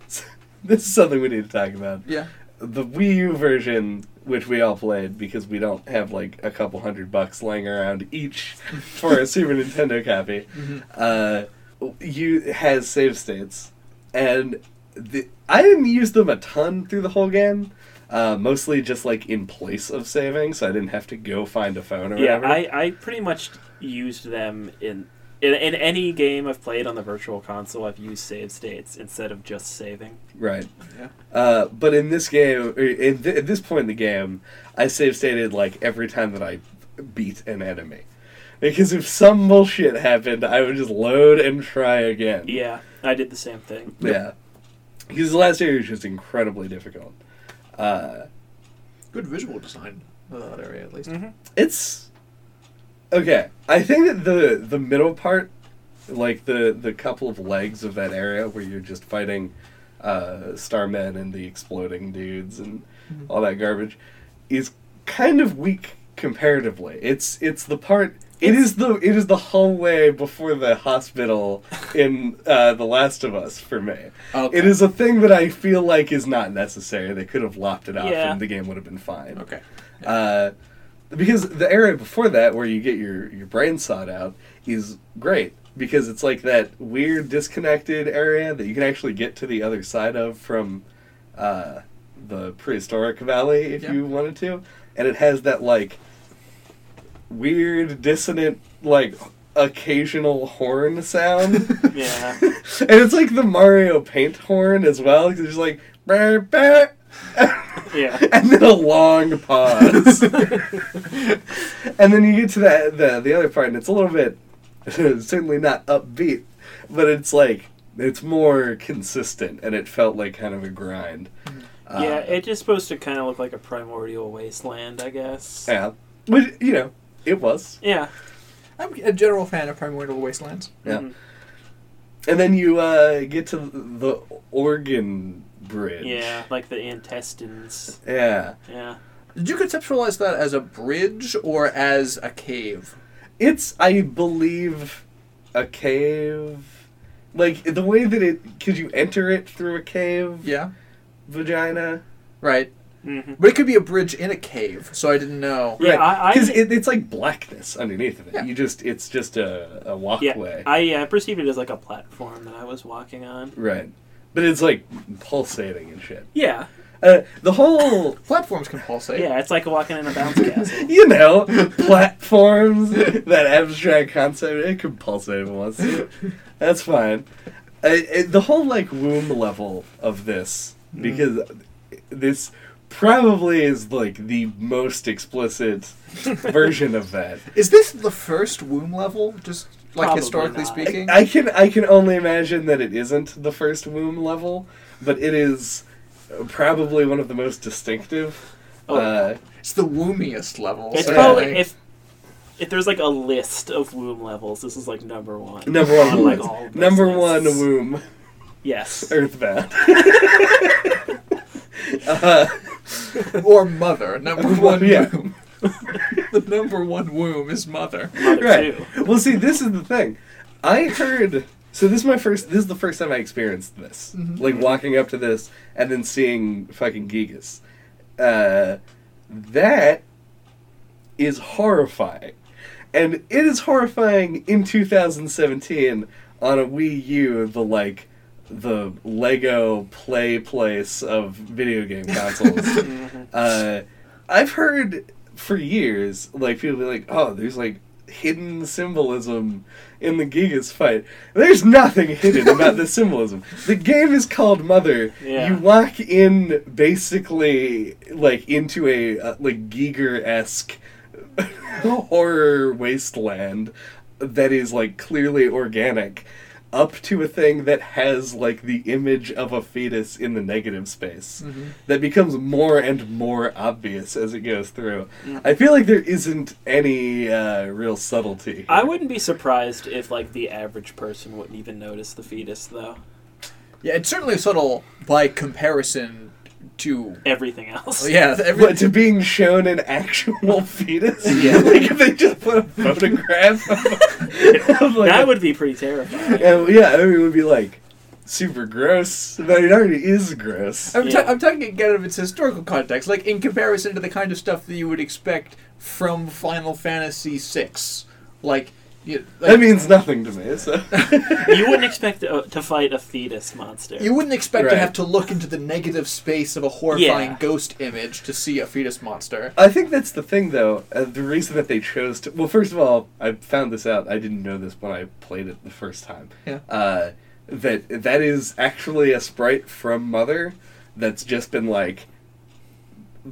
A: this is something we need to talk about.
B: Yeah.
A: The Wii U version, which we all played because we don't have like a couple hundred bucks laying around each for a Super Nintendo copy. Uh, you has save states, and the, I didn't use them a ton through the whole game. Uh, mostly just like in place of saving, so I didn't have to go find a phone or
C: Yeah,
A: whatever.
C: I, I pretty much used them in, in in any game I've played on the virtual console. I've used save states instead of just saving.
A: Right.
B: Yeah.
A: Uh, but in this game, in th- at this point in the game, I save stated like every time that I beat an enemy. Because if some bullshit happened, I would just load and try again.
C: Yeah, I did the same thing.
A: Yeah. Because the last area was just incredibly difficult. Uh,
B: Good visual design of that area, at least.
C: Mm-hmm.
A: it's okay. I think that the the middle part, like the the couple of legs of that area where you're just fighting uh, Starmen and the exploding dudes and all that garbage, is kind of weak comparatively. It's it's the part. It is the it is the hallway before the hospital in uh, The Last of Us for me.
B: Okay.
A: It is a thing that I feel like is not necessary. They could have lopped it off
C: Yeah.
A: and the game would have been fine.
B: Okay.
A: Uh, because the area before that, where you get your, your brain sawed out, is great. Because it's like that weird disconnected area that you can actually get to the other side of from uh, the prehistoric valley if
B: Yeah.
A: you wanted to. And it has that like weird dissonant like occasional horn sound.
C: Yeah,
A: and it's like the Mario Paint horn as well, because it's just like "Brr, brr,"
C: yeah.
A: and then a long pause, and then you get to that the the other part, and it's a little bit certainly not upbeat, but it's like it's more consistent, and it felt like kind of a grind. Uh,
C: yeah, it's just supposed to kind of look like a primordial wasteland, I guess.
A: yeah, which you know it was.
C: Yeah.
B: I'm a general fan of Primordial Wastelands.
A: Yeah.
C: Mhm.
A: And then you uh, get to the organ bridge.
C: Yeah, like the intestines.
A: Yeah.
C: Yeah.
B: Did you conceptualize that as a bridge or as a cave?
A: It's, I believe, a cave. Like, the way that it. Could you enter it through a cave
B: Yeah.
A: vagina?
B: Right.
C: hmm
B: But it could be a bridge in a cave, so I didn't know.
C: Yeah, I- I-
A: Because it, it's like blackness underneath of it.
B: Yeah.
A: You just. It's just a, a
C: Yeah,
A: walkway.
C: I yeah, I perceived it as like a platform that I was walking on.
A: right. But it's like pulsating and shit.
C: Yeah,
A: Uh, the whole.
B: Platforms can pulsate.
C: yeah, it's like walking in a bounce castle.
A: You know, platforms, that abstract concept, it could pulsate if it wants to. That's fine. Uh, it- the whole, like, womb level of this, because this probably is, like, the most explicit version of that.
B: Is this the first womb level? Just like
C: Probably
B: historically
C: not.
B: speaking?
A: I can I can only imagine that it isn't the first womb level, but it is probably one of the most distinctive.
C: Oh,
A: uh,
B: it's the wombiest level.
C: It's
B: so
C: probably
B: like-
C: if if there's like a list of womb levels, this is like number one.
A: number one,
C: on, like, all
A: number one womb,
C: Yes.
A: Earthbound. uh,
B: or mother. Number one
A: Yeah.
B: womb. the number one womb is mother.
C: Mother
A: right.
C: two.
A: Well, see, this is the thing. I heard. So this is my first. This is the first time I experienced this.
B: Mhm.
A: Like walking up to this and then seeing fucking Giygas. Uh, that is horrifying, and it is horrifying in 2017 on a Wii U. The like. The Lego play place of video game consoles.
C: Mhm.
A: uh, I've heard for years, like people be like, "Oh, there's like hidden symbolism in the Giygas fight." There's nothing hidden about the symbolism. The game is called Mother.
C: Yeah.
A: You walk in basically like into a uh, like Giger esque horror wasteland that is like clearly organic. Up to a thing that has like the image of a fetus in the negative space
B: Mm-hmm.
A: that becomes more and more obvious as it goes through.
C: Mm.
A: I feel like there isn't any uh, real subtlety.
C: I wouldn't be surprised if like the average person wouldn't even notice the fetus though.
B: Yeah, it's certainly subtle by comparison to.
C: Everything else.
B: Yeah, every,
A: But to being shown an actual fetus,
B: Yeah.
A: like if they just put a photograph of, of like
C: that
A: a-
C: would be pretty terrifying.
A: Yeah, yeah, I mean, it would be like super gross, but it already is gross.
B: I'm,
C: Yeah.
B: ta- I'm talking again of its historical context, like in comparison to the kind of stuff that you would expect from Final Fantasy VI. Like, you, like
A: That means nothing to me. So
C: You wouldn't expect to, to fight a fetus monster.
B: you wouldn't expect to have to look into the negative space of a horrifying
C: Yeah.
B: ghost image to see a fetus monster.
A: I think that's the thing, though. Uh, the reason that they chose to. Well, first of all, I found this out. I didn't know this when I played it the first time.
B: Yeah.
A: Uh, that that is actually a sprite from Mother that's just been like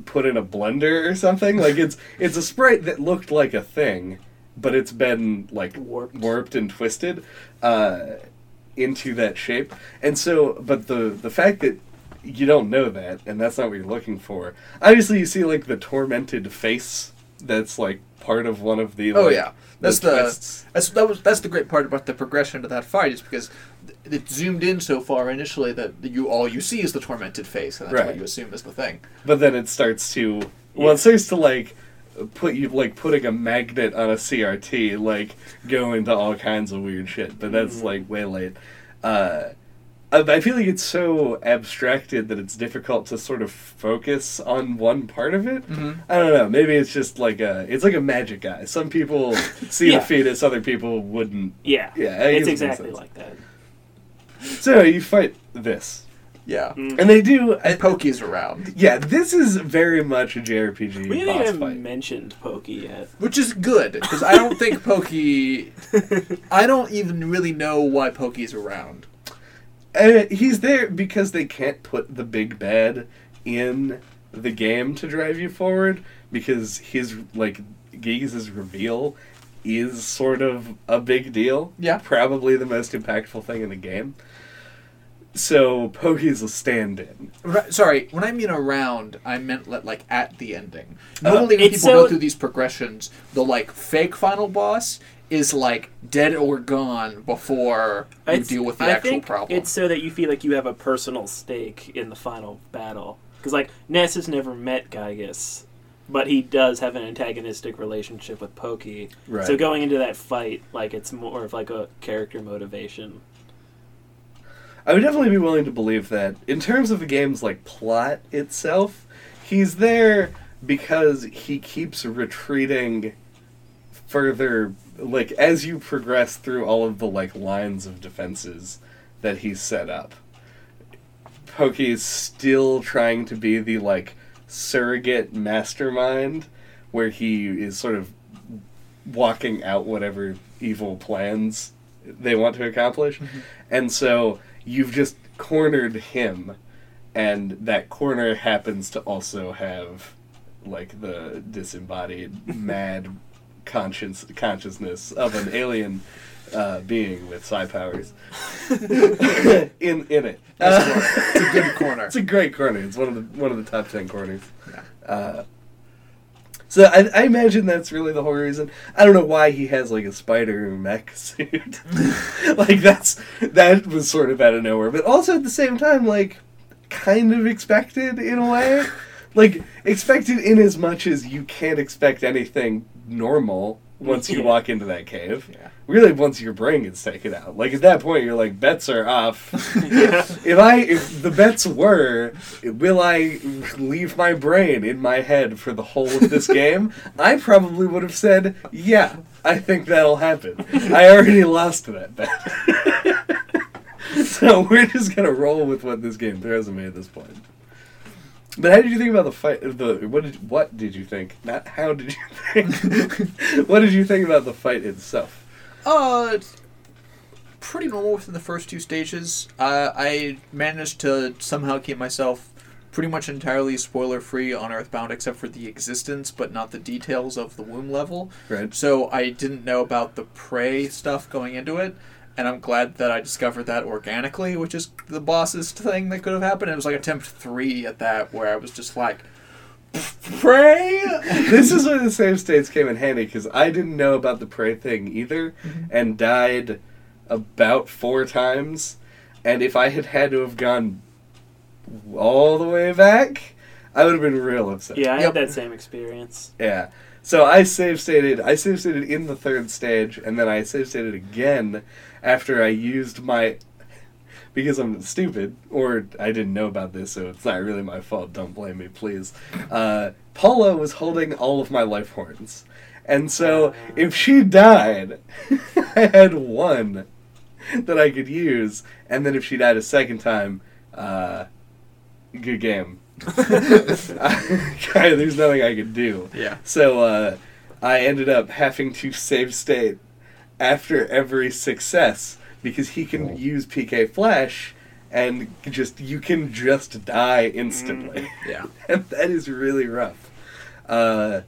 A: put in a blender or something. Like it's it's a sprite that looked like a thing, but it's been like
C: Warped.
A: warped and twisted uh, into that shape. And so, but the the fact that you don't know that, and that's not what you're looking for. Obviously, you see like the tormented face. That's like part of one of the.
B: Oh yeah, that's the
A: twists.
B: that's that was that's the great part about the progression to that fight is because th- it zoomed in so far initially that you all you see is the tormented face, and that's what you assume is the thing.
A: But then it starts to. Well,
C: Yeah.
A: it starts to like put you like putting a magnet on a CRT, like go into all kinds of weird shit. But that's
C: Mhm.
A: like way late. Uh, I I feel like it's so abstracted that it's difficult to sort of focus on one part of it.
B: Mm-hmm.
A: I don't know. Maybe it's just like a. It's like a magic eye. Some people see
C: Yeah.
A: the fetus, other people wouldn't.
C: Yeah.
A: Yeah,
C: it's
A: it
C: exactly like that.
A: So you fight this,
B: Yeah,
C: Mm.
A: and they do.
B: and Pokey's around,
A: yeah, this is very much a JRPG
C: We haven't
A: boss
C: even
A: fight.
C: mentioned Pokey yet.
B: which is good because I don't think Pokey. I don't even really know why Pokey's around.
A: Uh, he's there because they can't put the big bad in the game to drive you forward because his like Giygas' reveal is sort of a big deal.
B: Yeah.
A: Probably the most impactful thing in the game. So Pokey's a stand-in.
B: Right, sorry, when I mean around, I meant li- like at the ending. Uh, Normally, when
C: it's
B: people go through these progressions, the like fake final boss is like dead or gone before you
C: It's-
B: deal with the
C: I
B: actual
C: think
B: problem.
C: It's so that you feel like you have a personal stake in the final battle. Because like Ness has never met Giygas, but he does have an antagonistic relationship with Pokey.
A: Right.
C: So going into that fight, like it's more of like a character motivation.
A: I would definitely be willing to believe that. In terms of the game's like plot itself, he's there because he keeps retreating further like as you progress through all of the like lines of defenses that he's set up. Pokey is still trying to be the like surrogate mastermind where he is sort of walking out whatever evil plans they want to accomplish. Mm-hmm. And so you've just cornered him, and that corner happens to also have like the disembodied mad conscience consciousness of an alien uh, being with psi powers in in it. Uh.
B: It's a good corner.
A: it's a great corner. It's one of the one of the top ten corners.
B: Yeah.
A: Uh, so I, I imagine that's really the whole reason. I don't know why he has like a spider mech suit. like that's that was sort of out of nowhere, but also at the same time, like kind of expected in a way. like expected in as much as you can't expect anything normal once you
C: Yeah.
A: walk into that cave.
B: Yeah.
A: Really, once your brain gets taken out. Like at that point, you're like, bets are off.
C: yeah.
A: if I if the bets were, will I leave my brain in my head for the whole of this game? I probably would have said, yeah, I think that'll happen. I already lost that bet. so we're just gonna roll with what this game throws at me at this point. But how did you think about the fight? The what did what did you think? Not how did you think? what did you think about the fight itself?
B: Uh, pretty normal within the first two stages. Uh, I managed to somehow keep myself pretty much entirely spoiler free on Earthbound, except for the existence, but not the details of the womb level.
A: Right.
B: So I didn't know about the prey stuff going into it. and I'm glad that I discovered that organically, which is the boss's thing that could have happened. It was like attempt three at that, where I was just like, pray.
A: this is where the save states came in handy because I didn't know about the prey thing either, mm-hmm. and died about four times. And if I had had to have gone all the way back, I would have been real upset.
C: Yeah, I
B: Yep.
C: had that same experience.
A: Yeah. So I save stated. I save stated in the third stage, and then I save stated again after I used my. Because I'm stupid, or I didn't know about this, so it's not really my fault. Don't blame me, please. Uh, Paula was holding all of my life horns, and so if she died, I had one that I could use, and then if she died a second time, uh, good game. There's nothing I could do.
B: Yeah.
A: So uh, I ended up having to save state after every success because he can use PK Flash and just you can just die instantly,
B: Yeah.
A: and that is really rough. Uh,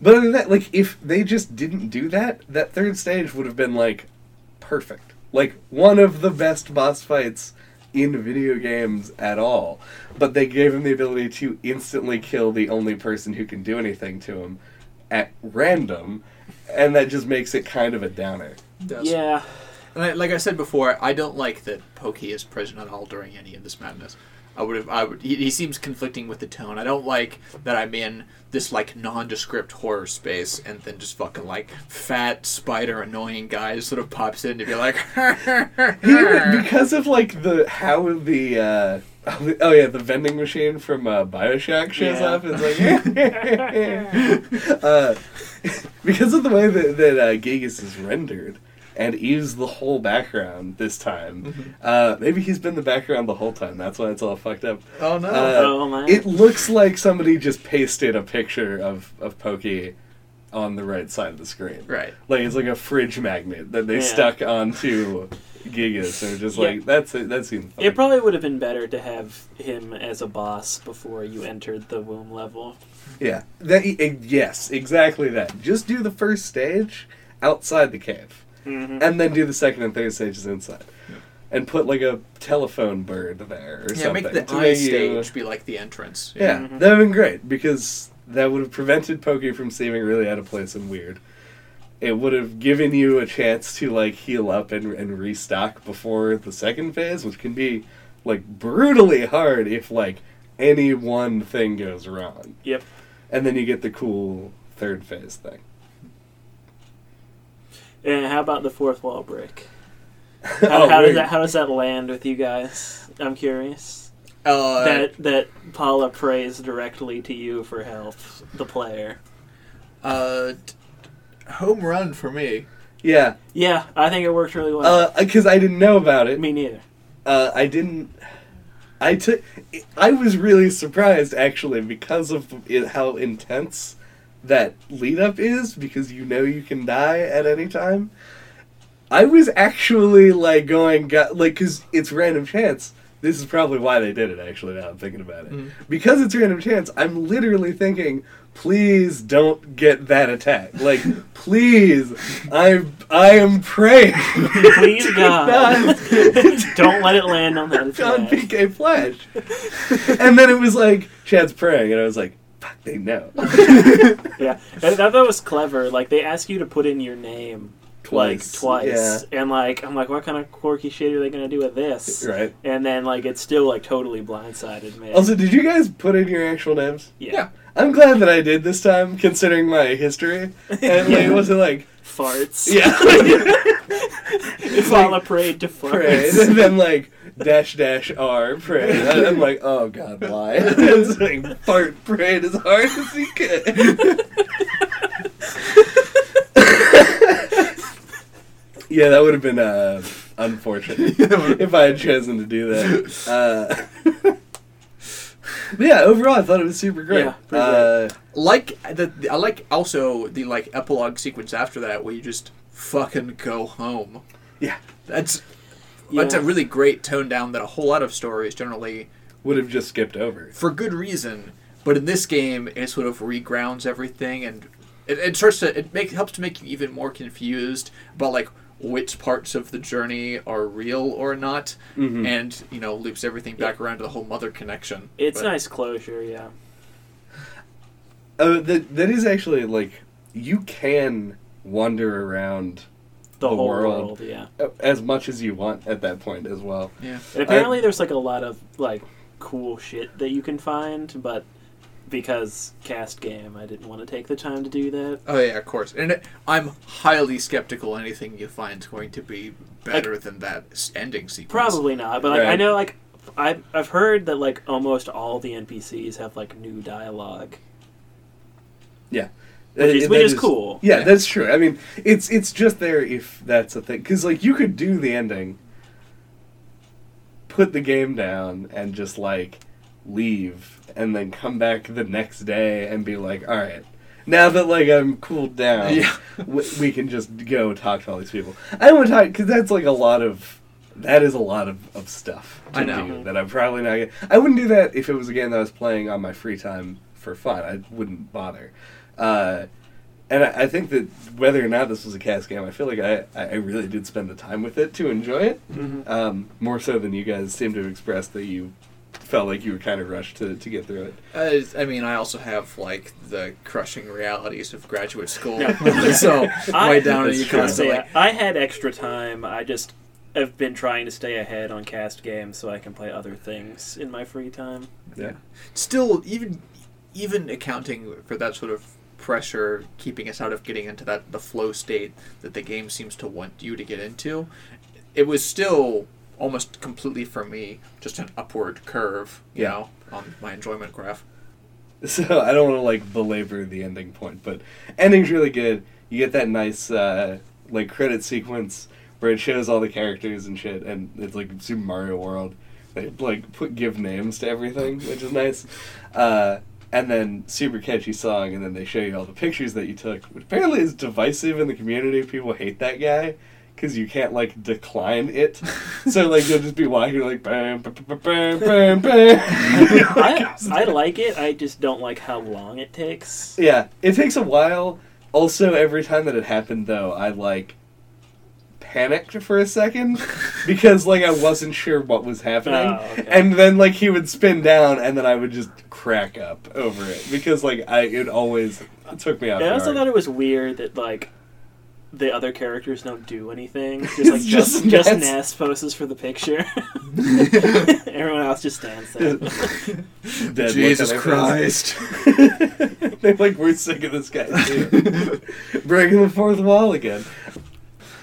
A: but other than that, like if they just didn't do that, that third stage would have been like perfect, like one of the best boss fights in video games at all. But they gave him the ability to instantly kill the only person who can do anything to him at random, and that just makes it kind of a downer.
B: Does.
C: Yeah.
B: And I, like I said before, I don't like that Pokey is present at all during any of this madness. I would have. I would. He, he seems conflicting with the tone. I don't like that I'm in this like nondescript horror space, and then just fucking like fat spider annoying guy just sort of pops in to be like,
A: Even because of like the how the uh, oh yeah the vending machine from uh, Bioshock shows
C: Yeah.
A: up. It's like uh, because of the way that that uh, Giygas is rendered. And Eve's the whole background this time. Uh, maybe he's been the background the whole time. That's why it's all fucked up.
B: oh no.
A: Uh,
C: oh man.
A: It looks like somebody just pasted a picture of, of Pokey on the right side of the screen.
B: right.
A: Like it's like a fridge magnet that they
C: Yeah.
A: stuck onto Giygas. They're just
C: Yeah.
A: like that's it. That seems. Fun.
C: It probably would have been better to have him as a boss before you entered the womb level.
A: yeah. That yes, exactly that. Just do the first stage outside the cave,
C: Mm-hmm.
A: and then do the second and third stages inside, and put like a telephone bird there or
B: Yeah,
A: something.
B: make the
A: to
B: eye
A: make you-
B: stage be like the entrance.
A: Yeah,
C: Mhm.
A: that would have been great because that would have prevented Pokey from seeming really out of place and weird. It would have given you a chance to like heal up and, and restock before the second phase, which can be like brutally hard if like any one thing goes wrong.
C: Yep.
A: And then you get the cool third phase thing.
C: And how about the fourth wall break? How,
A: Oh,
C: how does that how does that land with you guys? I'm curious.
B: Uh,
C: that that Paula prays directly to you for help, the player.
B: uh, home run for me.
A: Yeah,
C: Yeah, I think it worked really well.
A: because I didn't know about it.
C: Me neither.
A: Uh, I didn't. I took. I was really surprised actually because of it, how intense that lead up is. Because you know you can die at any time. I was actually like going got like because it's random chance. This is probably why they did it. Actually, now I'm thinking about it,
B: Mhm.
A: because it's random chance. I'm literally thinking, please don't get that attack. Like, please, I I am praying.
C: Please
A: Do
C: God,
A: not-
C: don't let it land on that
A: on
C: attack.
A: PK Flash. and then it was like Chad's praying, and I was like, "Fuck, they know."
C: Yeah, and I thought it was clever. Like they ask you to put in your name
A: Twice,
C: like twice, and like I'm like, what kind of quirky shit are they gonna do with this?
A: right.
C: And then like it's still like totally blindsided me.
A: Also, did you guys put in your actual names?
C: yeah.
A: I'm glad that I did this time, considering my history, and like, it wasn't like
C: farts.
A: yeah,
C: It's all a parade to
A: prayed,
C: farts.
A: and then like dash dash r prayed. And I'm like, oh god, why? it's like fart prayed as hard as he could. yeah, that would have been uh, unfortunate if I had chosen to do that. Uh, but yeah, overall, I thought it was super great.
C: Yeah,
A: uh,
B: like the, I like also the like epilogue sequence after that where you just fucking go home.
A: Yeah.
B: That's
C: Yeah.
B: that's a really great tone down that a whole lot of stories generally
A: would have just skipped over.
B: for good reason. But in this game, it sort of regrounds everything and it, it starts to it make helps to make you even more confused about like which parts of the journey are real or not,
A: Mhm.
B: and you know loops everything back around to the whole mother connection.
C: It's
B: But-
C: nice closure, yeah.
A: Oh, that that is actually like you can wander around
C: The,
A: The
C: whole
A: world.
C: world. yeah.
A: as much as you want at that point as well.
B: Yeah.
C: And apparently, there's like a lot of like cool shit that you can find, but because cast game, I didn't want to take the time to do that.
B: Oh yeah, of course. And it, I'm highly skeptical anything you find is going to be better than that ending sequence.
C: Probably not, but like, I know like I've I've heard that like almost all the NPCs have like new dialogue,
A: Yeah,
C: which is, which
A: that
C: is cool.
A: Yeah,
B: Yeah.
A: that's true. I mean, it's it's just there if that's a thing. Because like you could do the ending, put the game down, and just like leave, and then come back the next day and be like, all right. Now that like I'm cooled down,
B: Yeah.
A: we, we can just go talk to all these people. I don't want to talk because that's like a lot of that is a lot of, of stuff to
B: I know.
A: do that I'm probably not. Gonna, I wouldn't do that if it was a game that I was playing on my free time for fun. I wouldn't bother. Uh, and I, I think that whether or not this was a cast game, I feel like I, I really did spend the time with it to enjoy it.
C: Mhm.
A: Um, more so than you guys seem to have expressed that you felt like you were kind of rushed to, to get through it.
B: Uh, I mean, I also have like the crushing realities of graduate school,
C: Yeah.
B: so
C: I-
B: way down and
A: That's
B: you
A: true.
C: I. I had extra time. I just have been trying to stay ahead on cast games so I can play other things in my free time.
A: Yeah.
B: Still, even even accounting for that sort of pressure, keeping us out of getting into that the flow state that the game seems to want you to get into, it was still almost completely for me just an upward curve. You
A: Yeah.
B: know, on my enjoyment graph.
A: So I don't want to like belabor the ending point, but ending's really good. You get that nice uh, like credit sequence where it shows all the characters and shit, and it's like Super Mario World. They like put give names to everything, which is nice. Uh, and then super catchy song, and then they show you all the pictures that you took, which apparently is divisive in the community. People hate that guy because you can't like decline it. so like you'll just be walking like bam bam bam bam bam.
C: I, I like it. I just don't like how long it takes.
A: Yeah, it takes a while. Also, every time that it happened, though, I like panicked for a second because like I wasn't sure what was happening,
C: Oh, okay.
A: and then like he would spin down, and then I would just crack up over it because like I it always took me out.
C: I also thought it was weird that like the other characters don't do anything. Just like
A: just
C: just just
A: Ness.
C: Ness poses for the picture. Everyone else just stands there.
B: Jesus Christ.
A: They're like, we're sick of this guy too. Breaking the fourth wall again.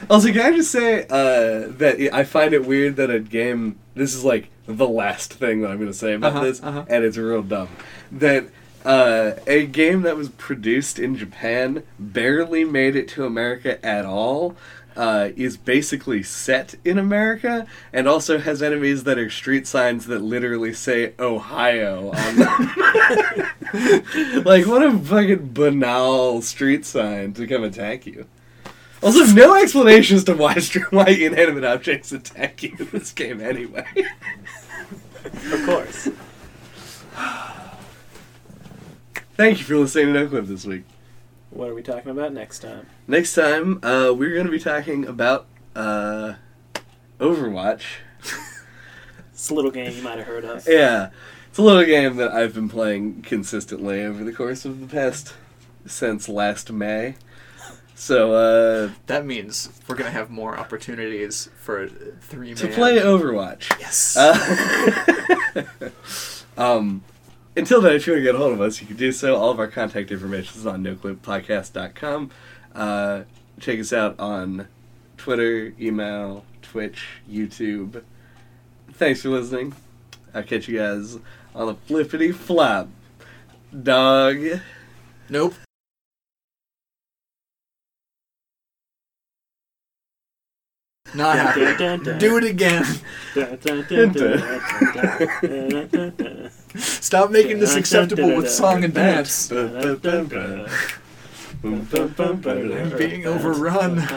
A: Also, can I just say uh, that I find it weird that a game. This is like the last thing that I'm going to say about
B: Uh-huh,
A: this,
B: uh-huh.
A: and it's real dumb. That uh, a game that was produced in Japan barely made it to America at all. Uh, is basically set in America and also has enemies that are street signs that literally say Ohio on them. like, what a fucking banal street sign to come attack you. Also, no explanation as to why why inanimate objects attack you in this game anyway.
C: of course.
A: Thank you for listening to No Clip this week.
C: What are we talking about next time?
A: Next time, uh, we're going to be talking about uh, Overwatch.
C: It's a little game you might have heard of.
A: Yeah, it's a little game that I've been playing consistently over the course of the past since last May. So uh,
B: That means we're gonna have more opportunities for three
A: to
B: man.
A: play Overwatch.
B: Yes.
A: Uh, um, until then, if you want to get a hold of us, you can do so. All of our contact information is on noclippodcast.com. Uh, check us out on Twitter, email, Twitch, YouTube. Thanks for listening. I'll catch you guys on the flippity flop. Dog.
B: nope. Not
C: happy.
B: Do it again. Stop making this acceptable with song and dance. Being overrun.